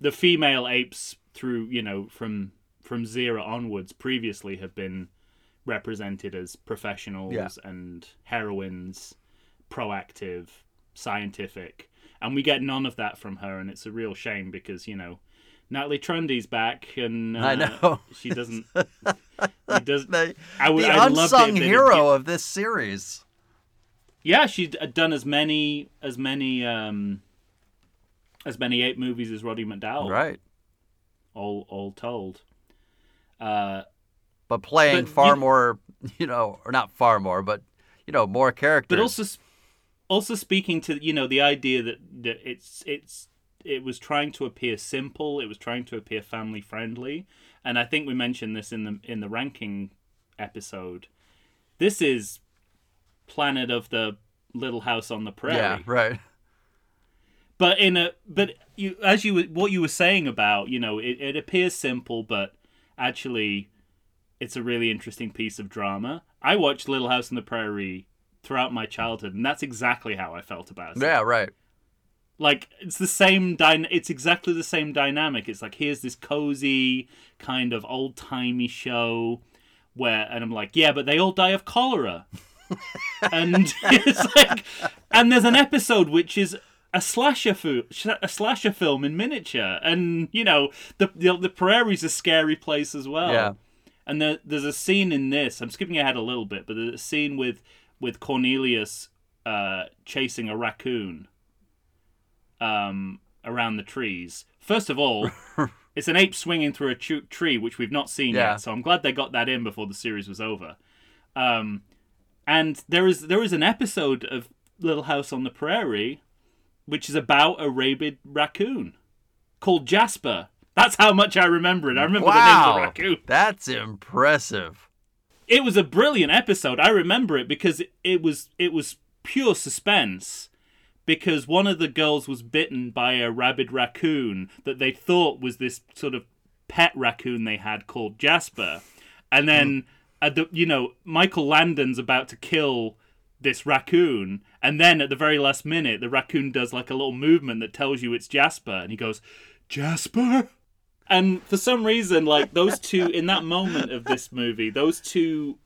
the female apes through you know from from zero onwards previously have been represented as professionals Yeah. and heroines proactive scientific and we get none of that from her and it's a real shame because you know Natalie Trundy's back and uh, I know. she doesn't it does The, I would the I unsung hero of this series. yeah, she'd done as many as many um as many eight movies as Roddy McDowall Right. all all told uh but playing But far you- more, you know, or not far more, but you know, more characters. but also also speaking to you know the idea that, that it's it's it was trying to appear simple it was trying to appear family friendly and i think we mentioned this in the in the ranking episode this is planet of the little house on the prairie yeah, right. but in a but you as you what you were saying about you know it, it appears simple but actually it's a really interesting piece of drama i watched little house on the prairie throughout my childhood and that's exactly how i felt about it Yeah, right. Like it's the same dyna- it's exactly the same dynamic. It's like here's this cozy kind of old-timey show where and i'm like yeah but they all die of cholera. And it's like and there's an episode which is a slasher fu- a slasher film in miniature. And you know the the, the prairie's a scary place as well. Yeah. and there, there's a scene in this i'm skipping ahead a little bit but there's a scene with with cornelius uh chasing a raccoon um, around the trees. First of all, it's an ape swinging through a tree, which we've not seen Yeah. yet. So I'm glad they got that in before the series was over. Um, and there is there is an episode of Little House on the Prairie, which is about a rabid raccoon called Jasper. That's how much I remember it. I remember the name of the raccoon that's impressive. it was a brilliant episode. I remember it because it was it was pure suspense. Because one of the girls was bitten by a rabid raccoon that they thought was this sort of pet raccoon they had called Jasper, and then at the, you know Michael Landon's about to kill this raccoon, and then at the very last minute the raccoon does like a little movement that tells you it's Jasper, and he goes Jasper. And for some reason, like those two in that moment of this movie, those two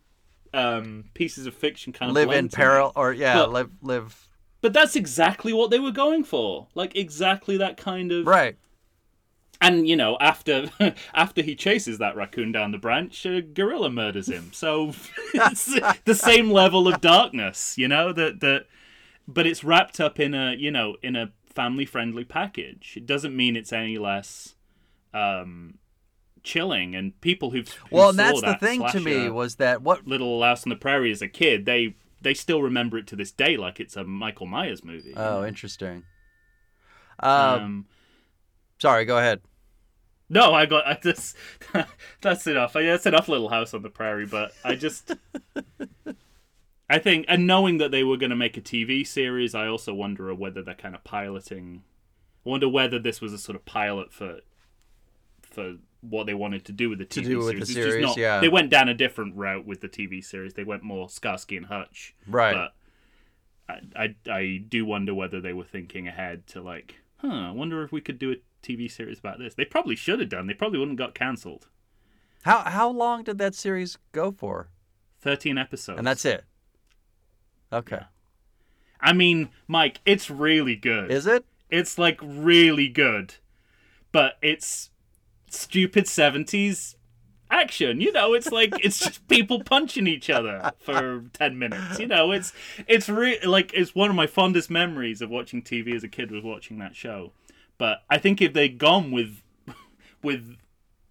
um, pieces of fiction kind of Live in peril, or yeah, But- live live. But that's exactly what they were going for. Like exactly that kind of Right. and you know after after he chases that raccoon down the branch a gorilla murders him so it's the same level of darkness you know that that but it's wrapped up in a you know in a family friendly package it doesn't mean it's any less um chilling and people who've who Well, and that's the that thing to me was that what little house on the prairie as a kid they they still remember it to this day like it's a michael myers movie Oh, interesting. Um, um sorry, go ahead. No, I got I just that's enough. I, that's enough. Little House on the Prairie, but I just I think, and knowing that they were going to make a TV series, I also wonder whether they're kind of piloting. I wonder whether this was a sort of pilot for for what they wanted to do with the TV do with series. the It's series, not- yeah. They went down a different route with the TV series. They went more Starsky and Hutch, Right. but I, I I do wonder whether they were thinking ahead to like, huh? I wonder if we could do a TV series about this. They probably should have done. They probably wouldn't got cancelled. How how long did that series go for? Thirteen episodes, And that's it. Okay. I mean, Mike, it's really good. Is it? It's like really good, but it's stupid seventies action. You know, it's like it's just people punching each other for ten minutes. You know, it's it's re- like it's one of my fondest memories of watching TV as a kid was watching that show. But I think if they'd gone with with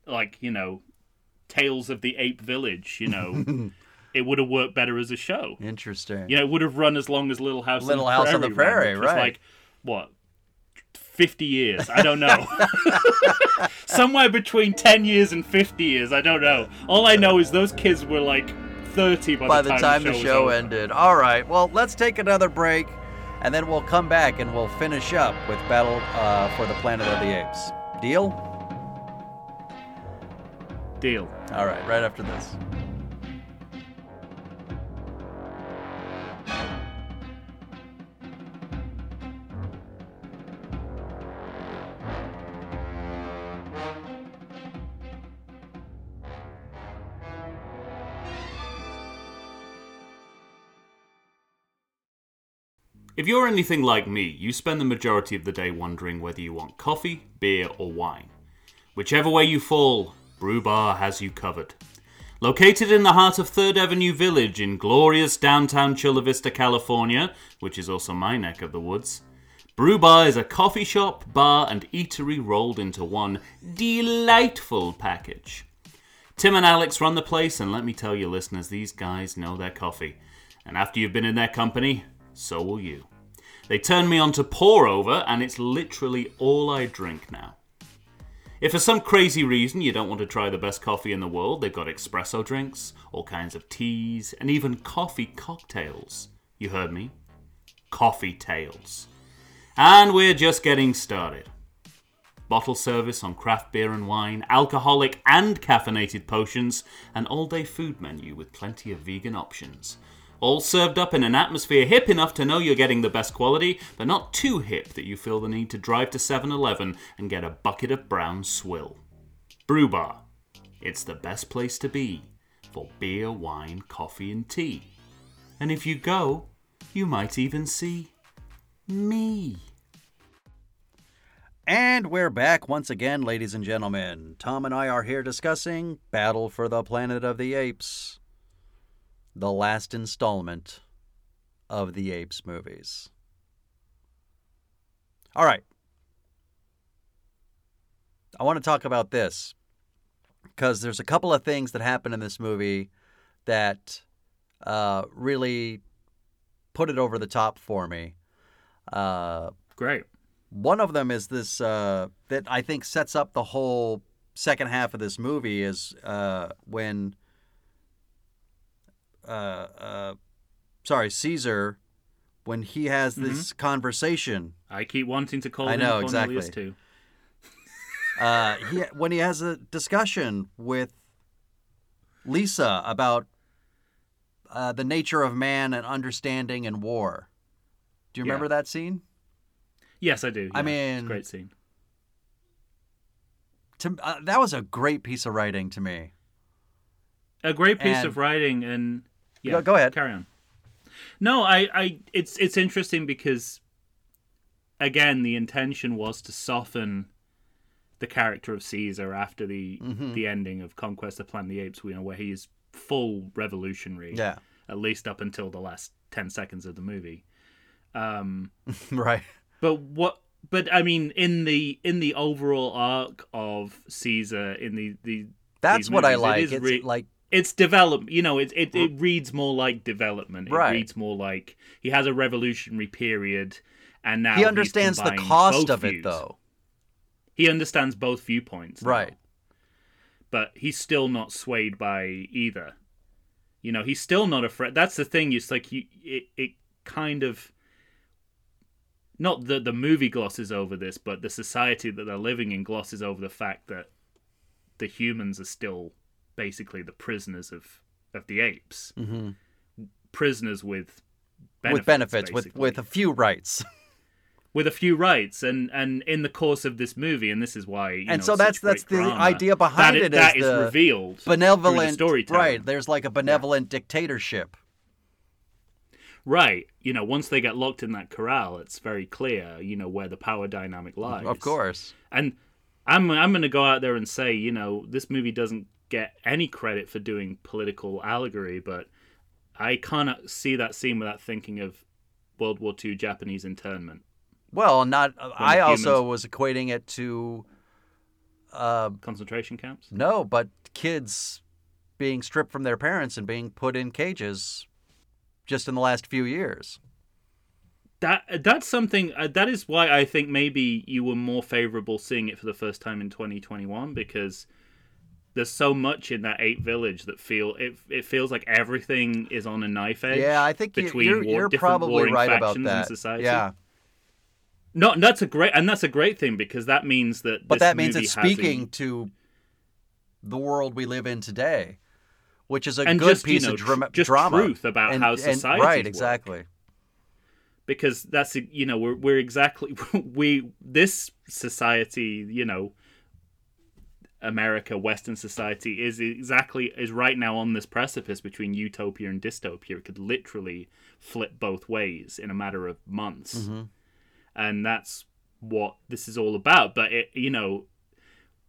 like you know Tales of the Ape Village, you know, it would have worked better as a show. Interesting. You know, it would have run as long as Little House Little on the House Prairie. on the Prairie, right. Like what, fifty years? I don't know. Somewhere between ten years and fifty years. I don't know. All I know is those kids were like thirty by, By the time the was show over. ended. All right. Well, let's take another break, and then we'll come back and we'll finish up with Battle uh, for the Planet of the Apes. Deal? Deal. All right. Right after this. If you're anything like me, you spend the majority of the day wondering whether you want coffee, beer, or wine. Whichever way you fall, Brew Bar has you covered. Located in the heart of 3rd Avenue Village in glorious downtown Chula Vista, California, which is also my neck of the woods, Brew Bar is a coffee shop, bar, and eatery rolled into one delightful package. Tim and Alex run the place, and let me tell you, listeners, these guys know their coffee. And after you've been in their company, so will you. They turned me on to pour over, and it's literally all I drink now. If for some crazy reason you don't want to try the best coffee in the world, they've got espresso drinks, all kinds of teas, and even coffee cocktails. You heard me? Coffee tails. And we're just getting started. Bottle service on craft beer and wine, alcoholic and caffeinated potions, an all day food menu with plenty of vegan options. All served up in an atmosphere hip enough to know you're getting the best quality, but not too hip that you feel the need to drive to 7 Eleven and get a bucket of brown swill. Brew Bar. It's the best place to be for beer, wine, coffee, and tea. And if you go, you might even see me. And we're back once again, ladies and gentlemen. Tom and I are here discussing Battle for the Planet of the Apes, the last installment of the Apes movies. All right. I want to talk about this because there's a couple of things that happen in this movie that uh, really put it over the top for me. Uh, Great. one of them is this uh, that I think sets up the whole second half of this movie is uh, when uh, uh, sorry Caesar when he has this conversation I keep wanting to call I him know, Cornelius exactly. too. uh, he, when he has a discussion with Lisa about uh, the nature of man and understanding and war. Do you Yeah. remember that scene? Yes, I do. I yeah. It's a mean- great scene. To, uh, that was a great piece of writing to me. A great piece and- of writing, and yeah, Go- go ahead. Carry on. No, I, I, it's it's interesting because, again, the intention was to soften the character of Caesar after the Mm-hmm. the ending of Conquest of Planet of the Apes, you know, where he is full revolutionary. Yeah. At least up until the last ten seconds of the movie. Um, Right. but what? But I mean, in the in the overall arc of Caesar, in the the That's these what I like. is It's re- like it's development you know it, it, it mm. reads more like development it Right. reads more like he has a revolutionary period and now he understands the cost of it views. though. he understands both viewpoints now. Right. but he's still not swayed by either you know he's still not afraid that's the thing it's like you it, it kind of not that the movie glosses over this but the society that they're living in glosses over the fact that the humans are still basically the prisoners of of the apes hmm prisoners with benefits, with benefits, with basically. with a few rights. with a few rights and and in the course of this movie and this is why you And know, so that's- that's the drama, idea behind that it that is is revealed benevolent storytelling. right there's like a benevolent dictatorship right you know once they get locked in that corral it's very clear you know where the power dynamic lies of course and i'm i'm going to go out there and say you know this movie doesn't get any credit for doing political allegory but i cannot see that scene without thinking of world war ii japanese internment. Well not i the also was equating it to uh concentration camps? no but kids being stripped from their parents and being put in cages just in the last few years. That that's something uh, that is why I think maybe you were more favorable seeing it for the first time in 2021 because there's so much in that Ape Village that feel it it feels like everything is on a knife edge. yeah i think you- between you're, you're different probably warring right about factions in that society. yeah No, that's a great and that's a great thing because that means that but that means it's has a- speaking to the world we live in today which is a good just, you piece know, of drama, just drama truth about and, how society. right work. exactly because that's you know we're we're exactly we this society you know America Western society is exactly is right now on this precipice between utopia and dystopia. It could literally flip both ways in a matter of months. Mm-hmm. And that's what this is all about. But it you know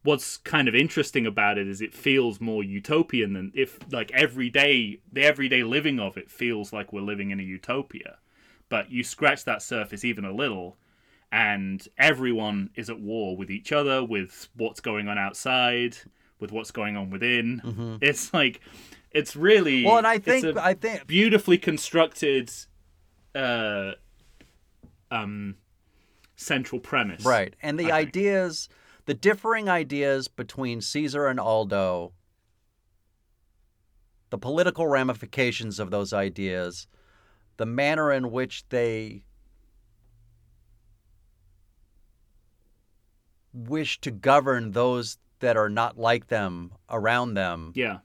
what's kind of interesting about it is it feels more utopian than if like every day the everyday living of it feels like we're living in a utopia. But you scratch that surface even a little and everyone is at war with each other with what's going on outside with what's going on within it's like it's really Mm-hmm. well and i think a i think beautifully constructed uh um central premise Right. And the I think. ideas, the differing ideas between Caesar and Aldo, the political ramifications of those ideas, the manner in which they wish to govern those that are not like them around them. Yeah.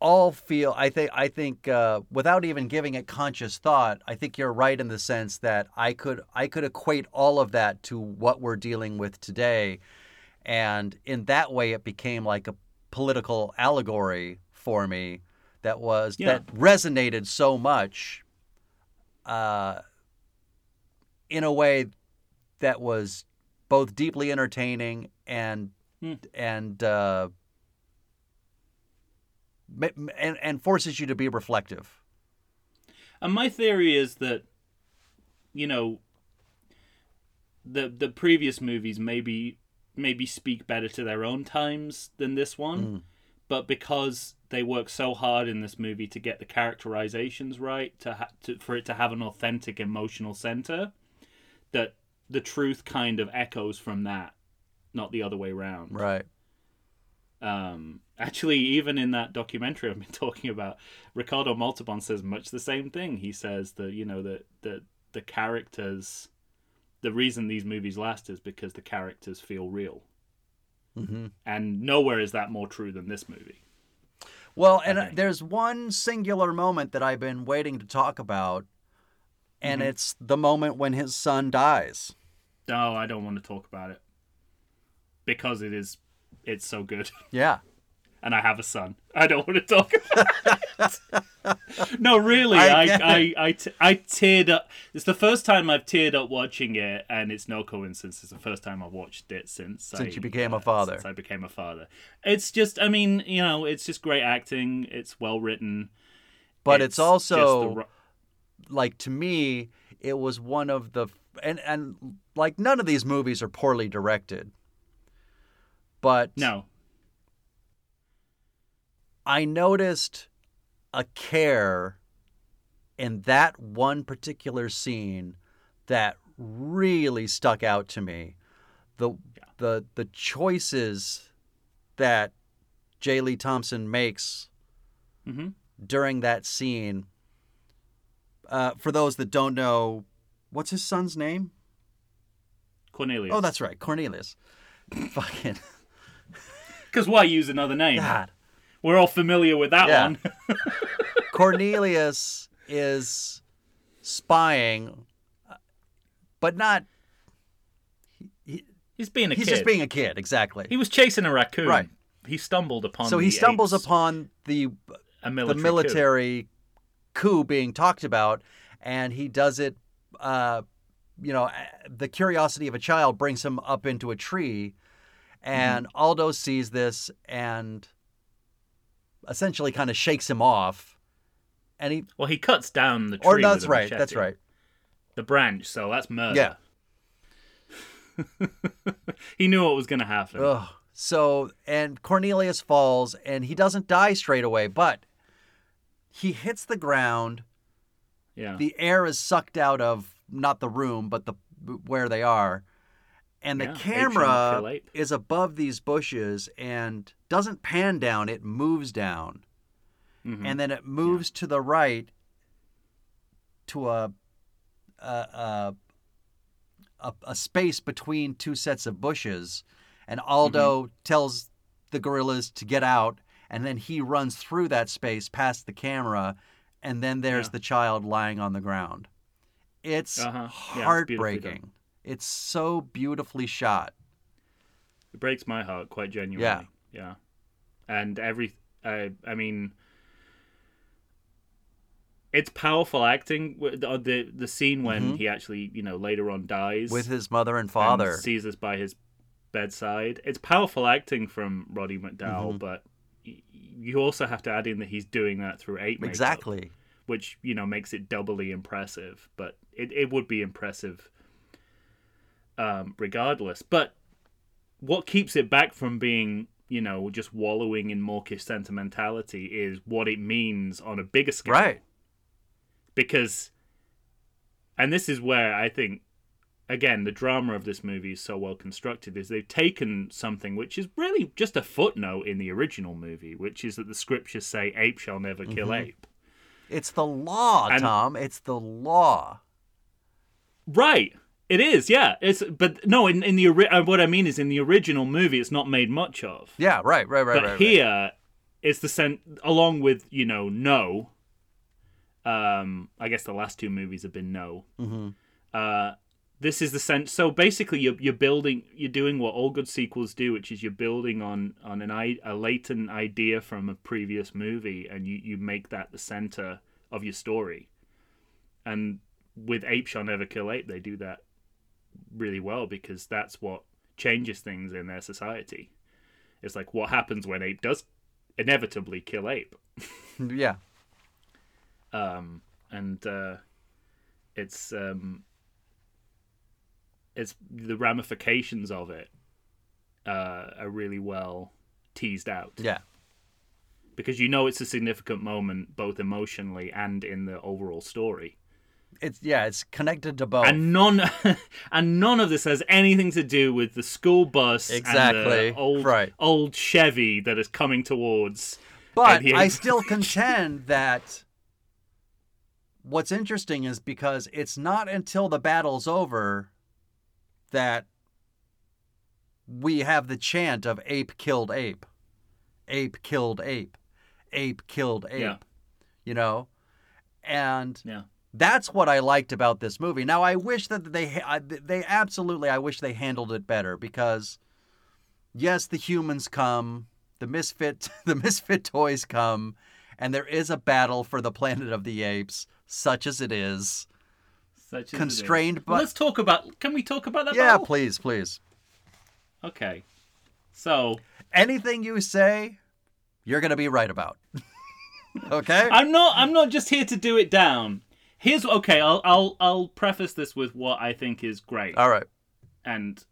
All feel i think i think uh, without even giving it conscious thought i think you're right in the sense that i could i could equate all of that to what we're dealing with today. And in that way it became like a political allegory for me that was Yeah. that resonated so much uh, in a way that was both deeply entertaining and Hmm. and uh, and and forces you to be reflective. And my theory is that, you know, the the previous movies maybe maybe speak better to their own times than this one, but because they work so hard in this movie to get the characterizations right, to, ha- to for it to have an authentic emotional center, that the truth kind of echoes from that, not the other way around. Right. Um, actually, even in that documentary I've been talking about, Ricardo Montalban says much the same thing. He says that you know that the the characters, the reason these movies last is because the characters feel real, hmm and nowhere is that more true than this movie. Well, and uh, there's one singular moment that I've been waiting to talk about, and Mm-hmm. it's the moment when his son dies. No, I don't want to talk about it because it is it's so good. Yeah. and I have a son. I don't want to talk about it. no, really, I I I, I, t- I teared up. It's the first time I've teared up watching it, and it's no coincidence. It's the first time I've watched it since Since I, you became a uh, father. Since I became a father. It's just, I mean, you know, it's just great acting. It's well written. but it's, just also ro- like to me it was one of the and and like none of these movies are poorly directed but no. i noticed a care in that one particular scene that really stuck out to me the the the choices that J. Lee Thompson makes hmm during that scene. Uh, for those that don't know, what's his son's name? Cornelius. Oh, that's right, Cornelius. Fucking because why use another name? God. We're all familiar with that Yeah. one. Cornelius is spying, but not. He's being a He's kid. just being a kid, exactly. He was chasing a raccoon. Right. He stumbled upon. so he stumbles apes, upon the a military. the coup. military coup. being talked about, and he does it. Uh, you know, the curiosity of a child brings him up into a tree, and Mm-hmm. Aldo sees this and essentially kind of shakes him off, and he. Well, he cuts down the tree. Or that's right. machete. That's right. The branch. So that's murder. Yeah. he knew what was going to happen. Ugh. So, and Cornelius falls, and he doesn't die straight away, but he hits the ground. Yeah. The air is sucked out of not the room, but the where they are, and the Yeah, ape shall not camera is above these bushes and doesn't pan down; it moves down, Mhm. and then it moves to the right to a a, a a a space between two sets of bushes, and Aldo Mm-hmm. tells the gorillas to get out, and then he runs through that space past the camera, and then there's Yeah. the child lying on the ground. It's Uh-huh. Yeah, it's heartbreaking. It's so beautifully shot. It breaks my heart quite genuinely. Yeah. Yeah. And every, I, I mean, it's powerful acting. The the, the scene when he actually, you know, later on dies Mm-hmm. With his mother and and father. sees us by his bedside. It's powerful acting from Roddy Mm-hmm. McDowall, but y- you also have to add in that he's doing that through eight makeup, exactly. which you know makes it doubly impressive. But it, it would be impressive um, regardless. But what keeps it back from being you know just wallowing in mawkish sentimentality is what it means on a bigger scale Right. because and this is where i think again the drama of this movie is so well constructed is they've taken something which is really just a footnote in the original movie which is that the scriptures say ape shall never kill Mm-hmm. ape It's the law, And- Tom. It's the law. right it is yeah it's but no in, in the uh, what i mean is in the original movie it's not made much of Yeah, right, right, right, but right. right. here it's the sen- along with you know no um i guess the last two movies have been no Mm-hmm. uh this is the sense so basically you're, you're building you're doing what all good sequels do which is you're building on on an i a latent idea from a previous movie and you you make that the center of your story. And with ape shall never kill ape they do that really well because that's what changes things in their society. It's like what happens when ape does inevitably kill ape? Yeah. um, and uh, it's um, it's the ramifications of it uh, are really well teased out Yeah. because you know it's a significant moment both emotionally and in the overall story It's yeah, it's connected to both. and none and none of this has anything to do with the school bus and Exactly, the old right. old Chevy that is coming towards But I still contend that what's interesting is because it's not until the battle's over that we have the chant of ape killed ape. Ape killed ape. Ape killed ape. Yeah. You know? And yeah that's what I liked about this movie. Now I wish that they they absolutely I wish they handled it better because yes, the humans come, the misfit the misfit toys come and there is a battle for the planet of the apes, such as it is. Such. Constrained but Let's talk about. Can we talk about that? Yeah, battle? please, please. Okay. So Anything you say, you're gonna be right about. okay? I'm not. I'm not just here to do it down. Here's okay. I'll I'll I'll preface this with what I think is great All right. and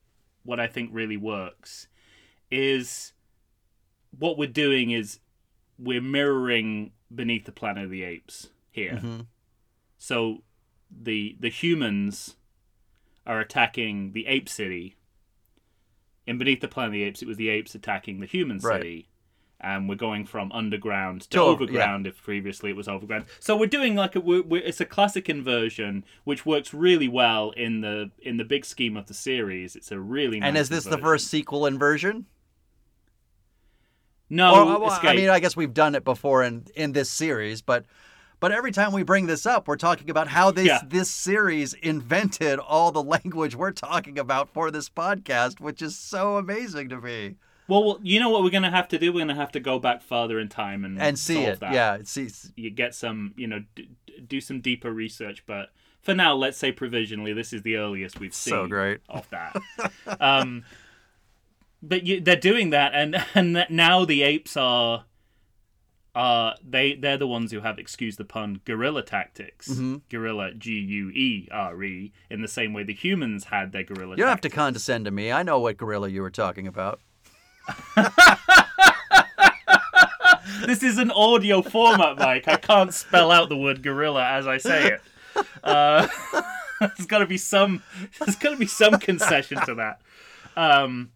what I think really works is what we're doing is we're mirroring beneath the planet of the apes here. Mm-hmm. So the the humans are attacking the ape city. In Beneath the Planet of the Apes, it was the apes attacking the human Right. city. And we're going from underground to, To over- overground if previously it was overground. So we're doing like a we're, we're, it's a classic inversion which works really well in the in the big scheme of the series. It's a really nice And is this the first sequel inversion? No, Or- uh, well, I mean, I guess we've done it before in in this series, but but every time we bring this up, we're talking about how this Yeah. this series invented all the language we're talking about for this podcast, which is so amazing to me. Well, you know what we're gonna have to do? We're gonna have to go back farther in time and And see solve it, That. yeah, see, you get some, you know, d- do some deeper research. But for now, let's say provisionally, this is the earliest we've seen So great. of that. um, but you, they're doing that, and and that now the apes are, uh, they they're the ones who have, excuse the pun, guerrilla tactics. Mm-hmm. Guerrilla, G U E R E, in the same way the humans had their guerrilla. you don't have to condescend to me. I know what gorilla you were talking about. This is an audio format, Mike. I can't spell out the word gorilla as I say it. Uh, there's got to be some. There's got to be some concession to that. Um,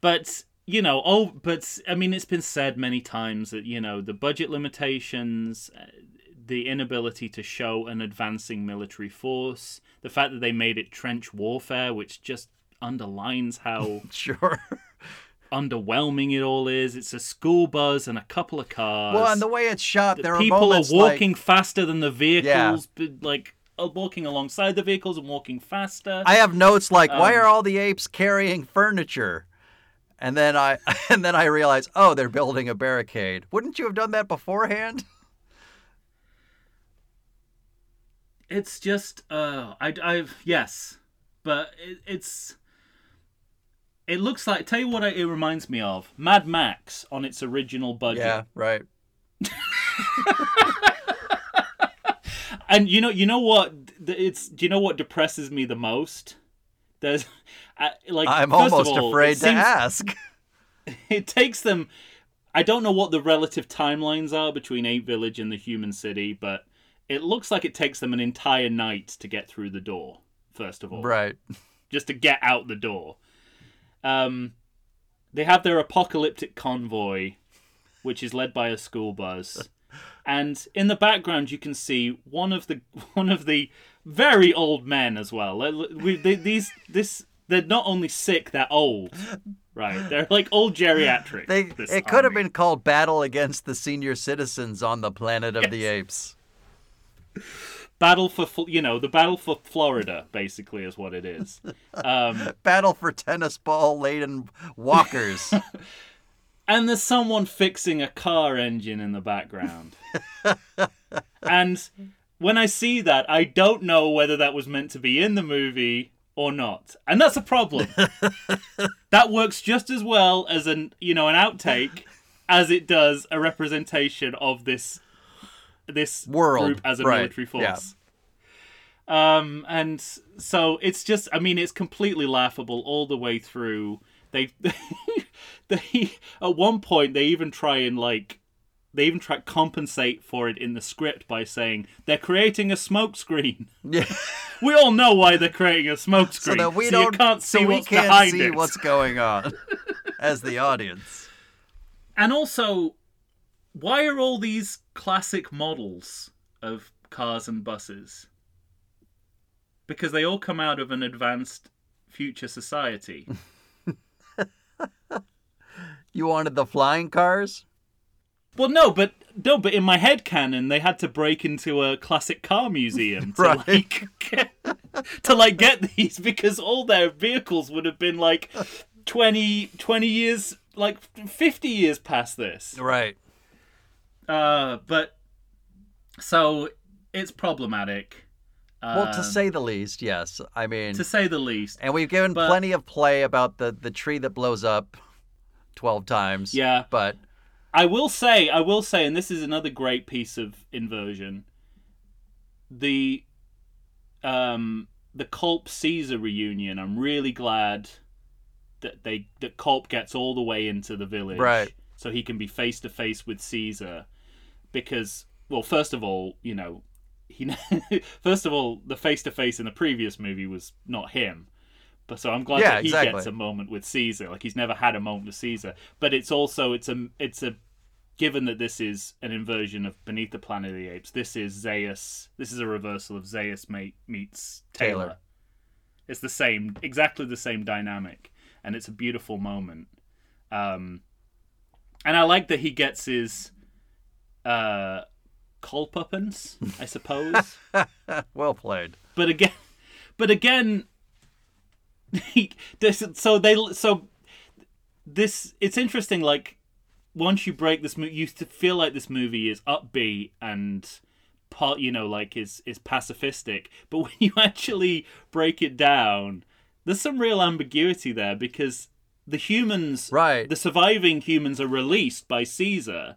but you know, oh, but I mean, it's been said many times that you know the budget limitations, uh, the inability to show an advancing military force, the fact that they made it trench warfare, which just underlines how Sure. underwhelming it all is. It's a school bus and a couple of cars. well, and the way it's shot, there people are like- walking faster than the vehicles, but, like uh, walking alongside the vehicles and walking faster. I have notes like, why Um, are all the apes carrying furniture? And then I and then I realize, oh, they're building a barricade. Wouldn't you have done that beforehand? It's just, uh, I, I've yes, but it, it's. It looks like. Tell you what, it reminds me of Mad Max on its original budget. Yeah, right. And you know, you know what? It's. Do you know what depresses me the most? There's, uh, like, I'm almost all, afraid to seems- ask. it takes them I don't know what the relative timelines are between Ape Village and the human city, but it looks like it takes them an entire night to get through the door, first of all. Right. Just to get out the door. Um they have their apocalyptic convoy, which is led by a school bus. And in the background you can see one of the one of the very old men as well. We- they- These this they're not only sick, they're old. Right. They're like old geriatric. They it could have been called Battle Against the Senior Citizens on the Planet of the Apes. battle for you know the battle for Florida basically is what it is. Um, Battle for tennis ball laden walkers. and there's someone fixing a car engine in the background. and when I see that, I don't know whether that was meant to be in the movie or not, and that's a problem. that works just as well as an you know an outtake as it does a representation of this this World, group as a right, military yeah. force. Um, and so it's just, I mean, it's completely laughable all the way through. They, they, at one point, they even try and like, they even try to compensate for it in the script by saying they're creating a smokescreen. yeah. We all know why they're creating a smokescreen. So that we so don't you can't see so we what's can't see it. what's going on as the audience. And also, why are all these classic models of cars and buses? Because they all come out of an advanced future society. You wanted the flying cars? Well, no, but no, but in my head canon, they had to break into a classic car museum to Right. like get, to like get these because all their vehicles would have been like 20, 20 years, like fifty years past this. Right. Uh, but so it's problematic. Well, to say the least, yes. I mean, to say the least. and we've given but- plenty of play about the the tree that blows up twelve times. Yeah. But I will say, I will say, and this is another great piece of inversion. The um the Kolp Caesar reunion. I'm really glad that they that Kolp gets all the way into the village, Right. So he can be face to face with Caesar, because well, first of all, you know, he first of all the face to face in the previous movie was not him. But so I'm glad Yeah, that he exactly. gets a moment with Caesar. Like he's never had a moment with Caesar. But it's also it's a it's a given that this is an inversion of Beneath the Planet of the Apes. This is Zaius. This is a reversal of Zaius mate, meets Taylor. Taylor. It's the same, exactly the same dynamic, and it's a beautiful moment. Um, and I like that he gets his uh, culpupins, I suppose. well played. but again but again so they so this it's interesting like once you break this movie you feel like this movie is upbeat and part you know like is is pacifistic. But when you actually break it down there's some real ambiguity there because the humans Right. the surviving humans are released by caesar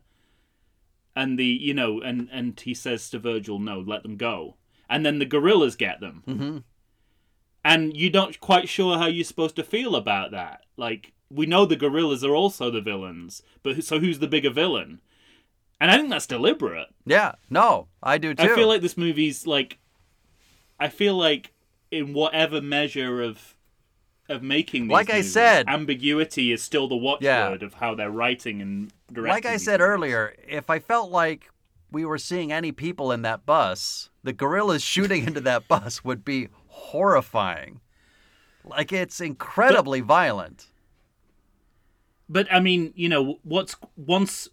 and the you know and and he says to virgil no let them go. And then the gorillas get them. Hmm and you're not quite sure how you're supposed to feel about that like we know the gorillas are also the villains but who- so who's the bigger villain and i think that's deliberate Yeah. No, I do too. i feel like this movie's like i feel like in whatever measure of of making these Like I said- ambiguity is still the watchword Yeah. of how they're writing and directing like I said movies. earlier, if I felt like we were seeing any people in that bus, the gorillas shooting into that bus would be horrifying. Like it's incredibly violent. but I mean, you know, what's once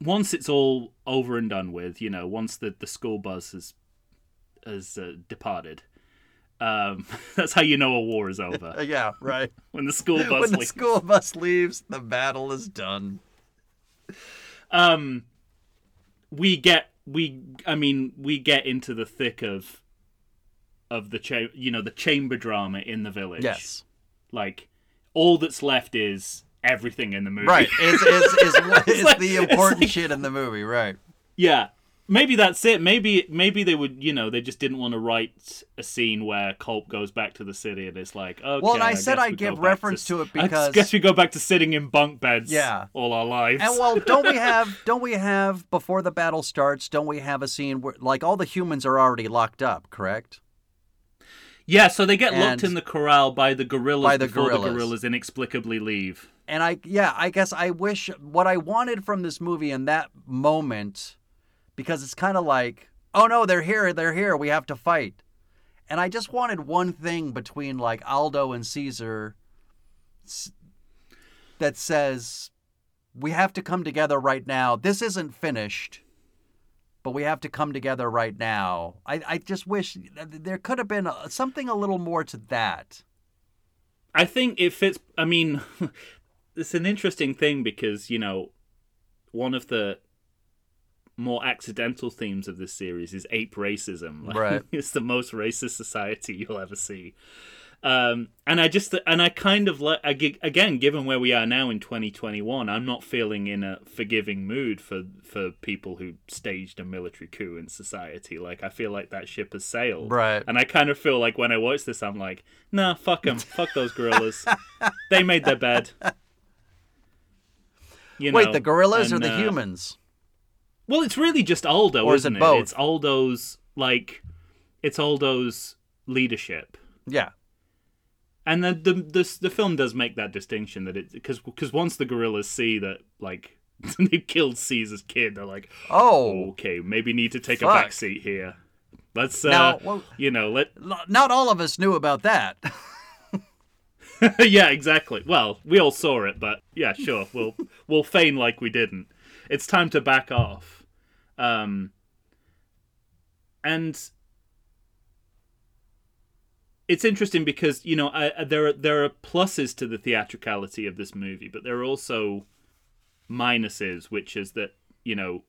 once it's all over and done with, you know, once the the school bus has has uh, departed, um, that's how you know a war is over yeah, right. when the school bus when the leaves. school bus leaves, the battle is done. um, we get we I mean we get into the thick of of the cha- you know the chamber drama in the village. Yes. like all that's left is everything in the movie. Right. Is is is, is like- the important like- shit in the movie, right? Yeah. Maybe that's it. Maybe maybe they would, you know, they just didn't want to write a scene where Kolp goes back to the city and it's like, okay. Well, and I said I'd give reference to it because I guess we go back to sitting in bunk beds. Yeah. all our lives. And well, don't we have don't we have before the battle starts, don't we have a scene where like all the humans are already locked up, correct? Yeah. So they get And- locked in the corral by the gorillas By the before the gorillas. gorillas inexplicably leave. And I yeah, I guess I wish what I wanted from this movie in that moment because it's kind of like, oh no, they're here, they're here, we have to fight. And I just wanted one thing between like Aldo and Caesar that says we have to come together right now. This isn't finished, but we have to come together right now. I, I just wish there could have been something a little more to that. I think it fits. I mean, it's an interesting thing because you know, one of the more accidental themes of this series is ape racism. Like, Right. it's the most racist society you'll ever see. Um, and I just and I kind of like again, given where we are now in 2021, I'm not feeling in a forgiving mood for for people who staged a military coup in society. Like I feel like that ship has sailed. Right. And I kind of feel like when I watch this, I'm like, nah, fuck them, fuck those gorillas. they made their bed. You Wait, know, the gorillas or the uh, humans? Well, it's really just Aldo, Or is isn't it it? both? It's Aldo's like, it's Aldo's leadership. Yeah. And the the the, the film does make that distinction that it because because once the gorillas see that like they killed Caesar's kid, they're like, Oh. okay, maybe need to take a Fuck. back seat here. Let's uh, Now, well- you know, let Not all of us knew about that. yeah, exactly. Well, we all saw it, but yeah, sure. We'll we'll feign like we didn't. It's time to back off. Um, and it's interesting because you know I, there are there are pluses to the theatricality of this movie, but there are also minuses, which is that you know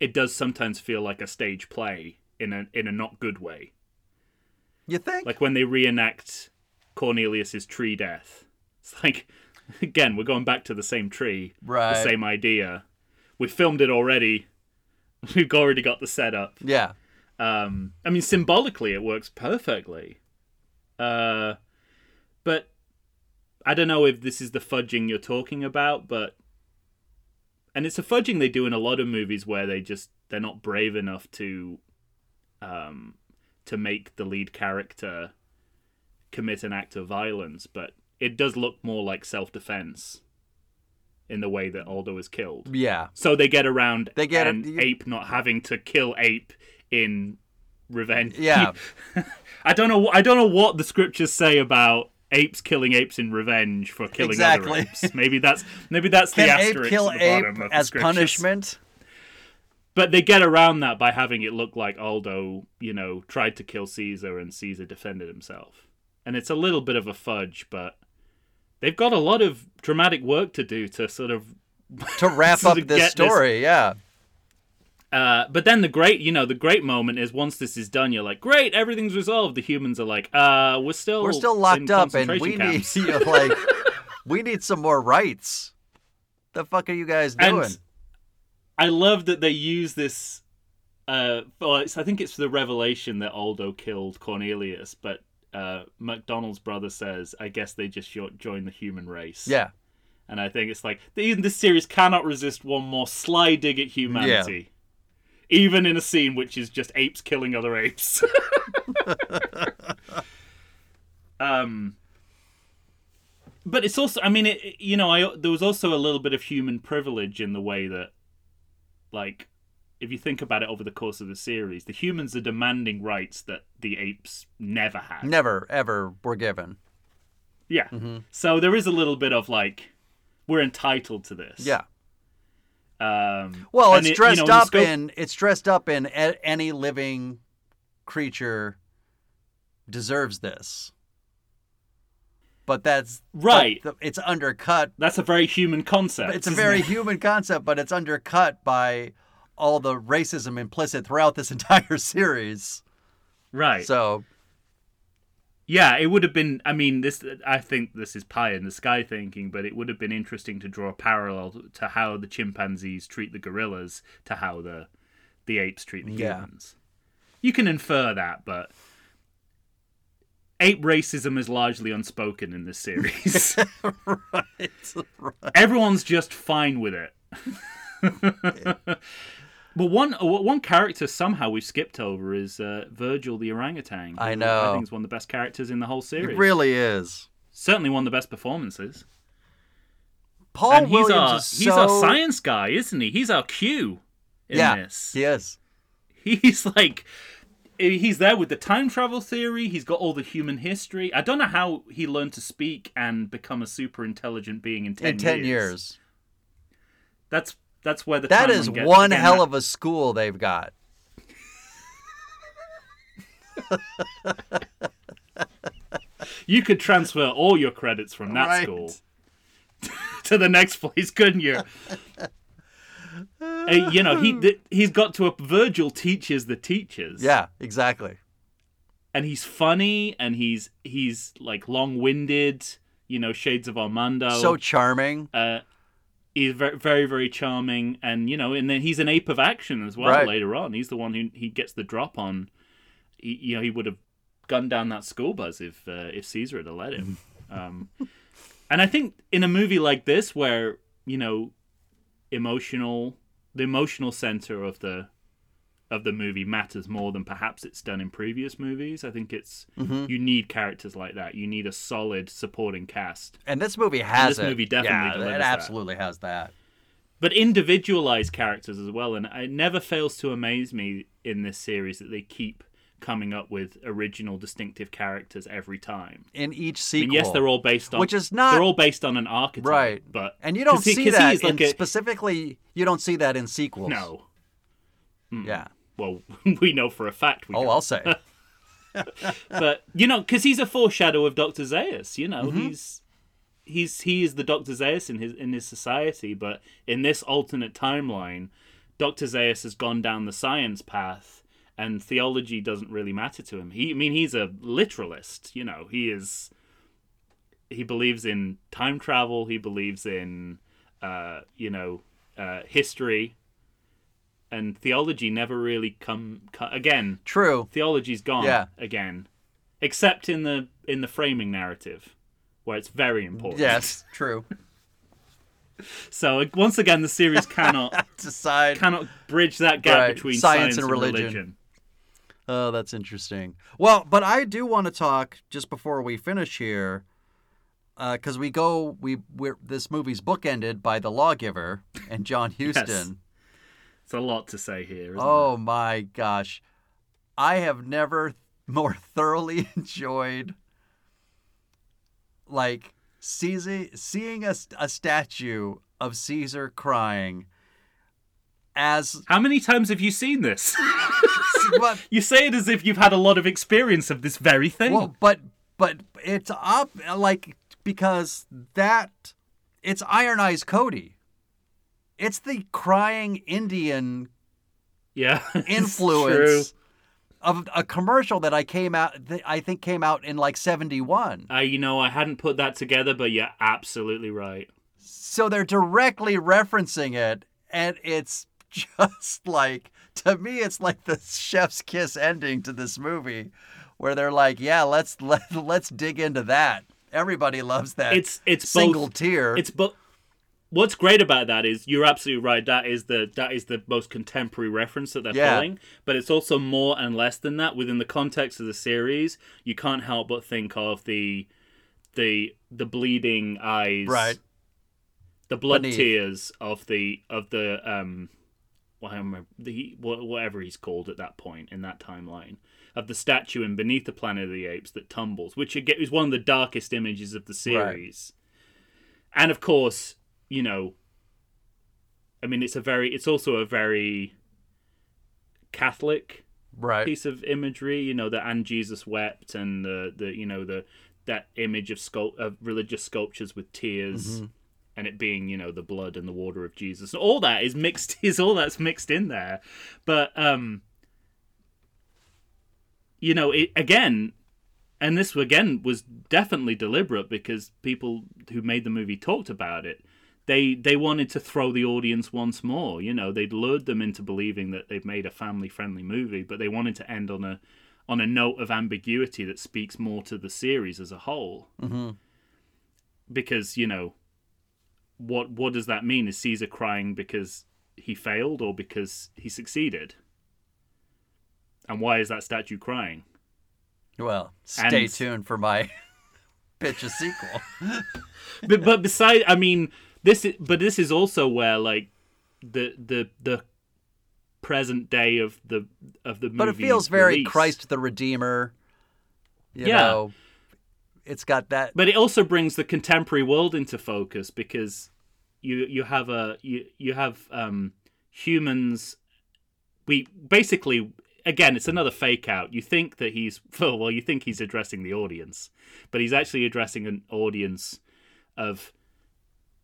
it does sometimes feel like a stage play in a in a not good way. You think? Like when they reenact Cornelius's tree death. It's like again, we're going back to the same tree, Right. the same idea. We filmed it already. We've already got the setup. yeah. Um, I mean, symbolically, it works perfectly. Uh, but I don't know if this is the fudging you're talking about, but and it's a fudging they do in a lot of movies where they just they're not brave enough to um to make the lead character commit an act of violence, but it does look more like self-defense in the way that Aldo is killed. Yeah. So they get around They get and it- Ape not having to kill Ape in revenge. Yeah. I don't know. I don't know what the scriptures say about apes killing apes in revenge for killing Exactly. other apes. Maybe that's maybe that's the Can Ape asterisk kill at the Ape bottom of the as punishment? But they get around that by having it look like Aldo, you know, tried to kill Caesar and Caesar defended himself. And it's a little bit of a fudge, but they've got a lot of dramatic work to do to sort of To wrap up to this get this- story, yeah. Uh, but then the great, you know, the great moment is once this is done, you're like, great, everything's resolved. The humans are like, uh, we're still We're still locked up and we concentration need camps." you know, like we need some more rights. The fuck are you guys doing? And I love that they use this. Uh, well, it's, I think it's the revelation that Aldo killed Cornelius, but uh, MacDonald's brother says, "I guess they just jo- joined the human race." yeah. and I think it's like even this series cannot resist one more sly dig at humanity, even in a scene which is just apes killing other apes. um, but it's also, I mean, it, you know, I there was also a little bit of human privilege in the way that, like, if you think about it over the course of the series, the humans are demanding rights that the apes never had. Never ever were given. Yeah. Mm-hmm. So there is a little bit of like, we're entitled to this. Yeah. Um, Well, it's it- you dressed know, up scope- in it's dressed up in a- any living creature deserves this. But that's but Right. the- it's undercut. That's a very human concept. It's a very it? human concept, but it's undercut by all the racism implicit throughout this entire series. right. So yeah, it would have been. I mean, this. I think this is pie in the sky thinking, but it would have been interesting to draw a parallel to how the chimpanzees treat the gorillas to how the the apes treat the Yeah. humans. You can infer that, but ape racism is largely unspoken in this series. right, right. Everyone's just fine with it. but one one character somehow we've skipped over is uh, Virgil the orangutan. I know. I think is one of the best characters in the whole series. It really is. Certainly one of the best performances. Paul and he's Williams our is he's so... our science guy, isn't he? He's our Q in yeah, this. he is. He's like he's there with the time travel theory. He's got all the human history. I don't know how he learned to speak and become a super intelligent being in ten, In ten years. That's that's where the that is time gets- one hell that- of a school they've got. You could transfer all your credits from that Right. school to the next place, couldn't you? Uh, you know, he th- he's got to a Virgil teaches the teachers. Yeah, exactly. and he's funny, and he's he's like long-winded. You know, shades of Armando. So charming. uh, he's very, very, very charming, and you know, and then he's an ape of action as well. Right. Later on, he's the one who he gets the drop on. He, you know, he would have gunned down that school bus if uh, if Caesar had let him. um, and I think in a movie like this, where you know, emotional, the emotional center of the of the movie matters more than perhaps it's done in previous movies. I think it's Mm-hmm. you need characters like that. You need a solid supporting cast. And this movie has this it. movie definitely yeah, delivers it that. absolutely has that. but individualized characters as well. And it never fails to amaze me in this series that they keep coming up with original, distinctive characters every time. In each I sequel. mean, yes, they're all based on Which is not- they're all based on an archetype, right. But and you don't he- see that like in a- specifically. You don't see that in sequels. no. Yeah. Well, we know for a fact we Oh, don't. I'll say. but you know, because he's a foreshadow of Doctor Zaius. You know, he's he's he is the Doctor Zaius in his in his society, but in this alternate timeline, Doctor Zaius has gone down the science path, and theology doesn't really matter to him. He, I mean, he's a literalist. You know, he is. He believes in time travel. He believes in, uh, you know, uh, history. And theology never really come, co- again True. theology's gone Yeah. again except in the in the framing narrative where it's very important Yes, true. so once again the series cannot Decide. cannot bridge that gap Right. between Science and religion. religion, Oh, that's interesting. Well, but I do want to talk just before we finish here, uh, because we go we we're, this movie's bookended by the lawgiver and John Huston. It's a lot to say here isn't Oh my gosh, I have never more thoroughly enjoyed like seeing seeing a, a statue of Caesar crying as how many times have you seen this? But you say it as if you've had a lot of experience of this very thing. Well, but but it's up like because that it's Iron Eyes Cody. It's the crying Indian yeah influence of a commercial that I came out that I think came out in like 71. I, you know, I hadn't put that together, but you're absolutely right. So they're directly referencing it and it's just like to me it's like the chef's kiss ending to this movie where they're like, "Yeah, let's let, let's dig into that." Everybody loves that. It's it's single both, tear. It's but what's great about that is you're absolutely right. That is the that is the most contemporary reference that they're Yeah. pulling. But it's also more and less than that within the context of the series. You can't help but think of the the the bleeding eyes, right. The blood Beneath. tears of the of the um, well, I the wha- whatever he's called at that point in that timeline of the statue in Beneath the Planet of the Apes that tumbles, which again is one of the darkest images of the series. And of course, you know, I mean, it's a very, it's also a very Catholic Right. piece of imagery. You know, that and Jesus wept, and the the you know the that image of sculpt of religious sculptures with tears. And it being, you know, the blood and the water of Jesus, all that is mixed. Is all that's mixed in there, but um, you know, it again, and this again was definitely deliberate because people who made the movie talked about it. They they wanted to throw the audience once more. You know, they'd lured them into believing that they've made a family friendly movie, but they wanted to end on a on a note of ambiguity that speaks more to the series as a whole. Mm-hmm. Because you know, what what does that mean? Is Caesar crying because he failed or because he succeeded? And why is that statue crying? Well, stay And- tuned for my pitch a sequel. but but beside, I mean, this is, but this is also where like the the the present day of the of the movie. But it feels very. Christ the Redeemer. You Yeah. know, it's got that. But it also brings the contemporary world into focus because you you have a you you have um humans. We basically again it's another fake out. You think that he's well you think he's addressing the audience, but he's actually addressing an audience of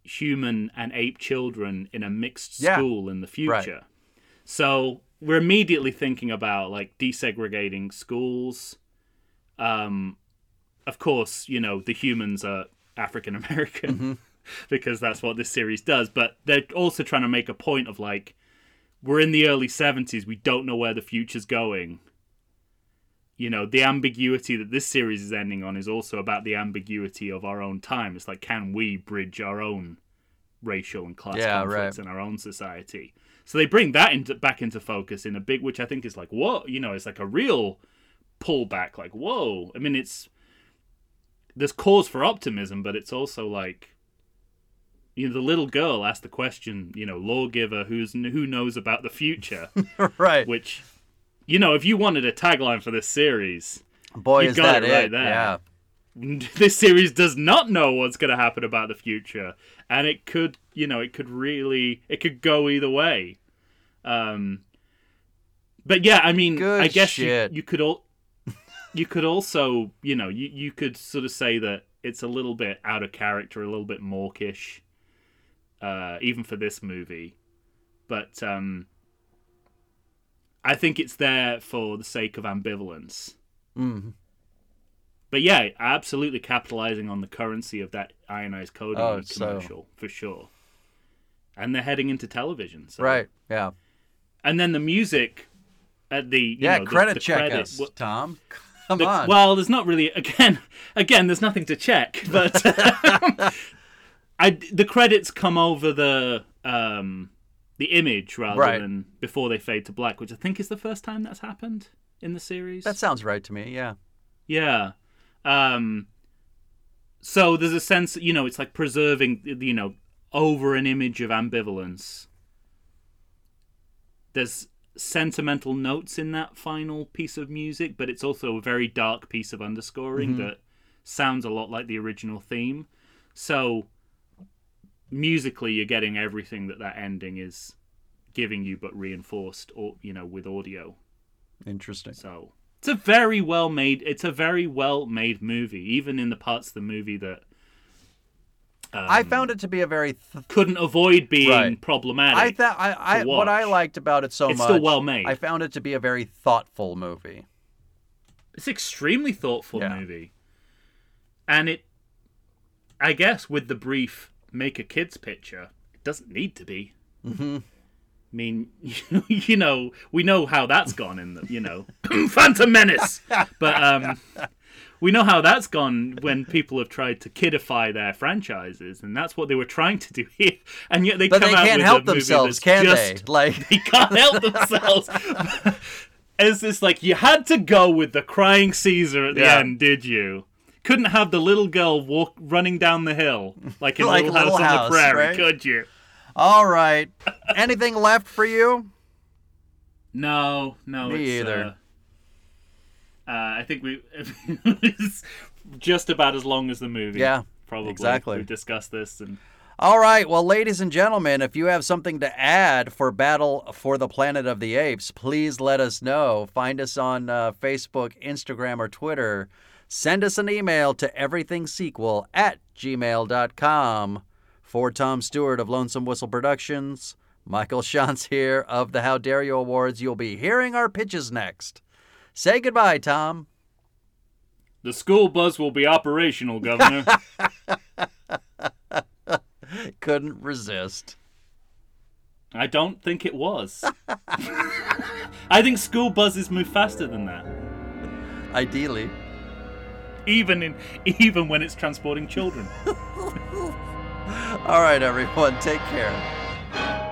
human and ape children in a mixed Yeah. school in the Right. future. So we're immediately thinking about like desegregating schools. Um, of course, you know the humans are African American because that's what this series does. But they're also trying to make a point of like we're in the early seventies. We don't know where the future's going. You know, the ambiguity that this series is ending on is also about the ambiguity of our own time. It's like, can we bridge our own racial and class Yeah, conflicts right. in our own society? So they bring that into back into focus in a big, which I think is like, whoa, you know, it's like a real pullback. Like, whoa. I mean, it's there's cause for optimism, but it's also like, you know, the little girl asked the question, you know, lawgiver who's who knows about the future, right. which, you know, if you wanted a tagline for this series, Boy, you is got that it right it. there. Yeah. this series does not know what's going to happen about the future and it could you know it could really it could go either way um but yeah i mean Good i guess you, you could all you could also, you know, you, you could sort of say that it's a little bit out of character, a little bit mawkish, uh, even for this movie. But um, I think it's there for the sake of ambivalence. Mm. But yeah, absolutely capitalizing on the currency of that Iron Eyes Cody Oh, so- commercial for sure. And they're heading into television, so. Right. Yeah. And then the music at the you Yeah. know, the- credit the check credit- us, what- Tom. Come the- on. Well, there's not really again. Again, there's nothing to check, but I the credits come over the um the image rather Right. than before they fade to black, which I think is the first time that's happened in the series. that sounds right to me. Yeah. Yeah. Um so there's a sense, you know, it's like preserving you know over an image of ambivalence. There's sentimental notes in that final piece of music, but it's also a very dark piece of underscoring that sounds a lot like the original theme. So musically you're getting everything that that ending is giving you but reinforced or you know with audio. Interesting. So it's a very well made. It's a very well made movie, even in the parts of the movie that I um, found it to be a very. Th- couldn't avoid being Right. problematic. I thought I, I to what I liked about it so It's much. still well made. I found it to be a very thoughtful movie. it's extremely thoughtful Yeah. movie, and it, I guess, with the brief make a kids picture, it doesn't need to be. Mm-hmm. I mean, you know, we know how that's gone in the, you know, Phantom Menace, but um, we know how that's gone when people have tried to kidify their franchises, and that's what they were trying to do here, and yet they But come they out can't with help a movie themselves, that's can just- they? Like they can't help themselves. Is this like you had to go with the crying Caesar at the Yeah. end? Did you? Couldn't have the little girl walk running down the hill like in Like Little House Little on the Prairie, right? could you? All right. Anything left for you? No, no. Me it's, either. Uh, uh, I think we it's just about as long as the movie. Yeah, probably. exactly. We've discussed this, and All right. Well, ladies and gentlemen, if you have something to add for Battle for the Planet of the Apes, please let us know. Find us on uh, Facebook, Instagram, or Twitter. Send us an email to everythingsequel at gmail.com. For Tom Stewart of Lonesome Whistle Productions, Michael Shantz here of the How Dare You Awards. You'll be hearing our pitches next. Say goodbye, Tom. the school bus will be operational, Governor. Couldn't resist. I don't think it was. I think school buses move faster than that. Ideally even in even when it's transporting children. All right, everyone, take care.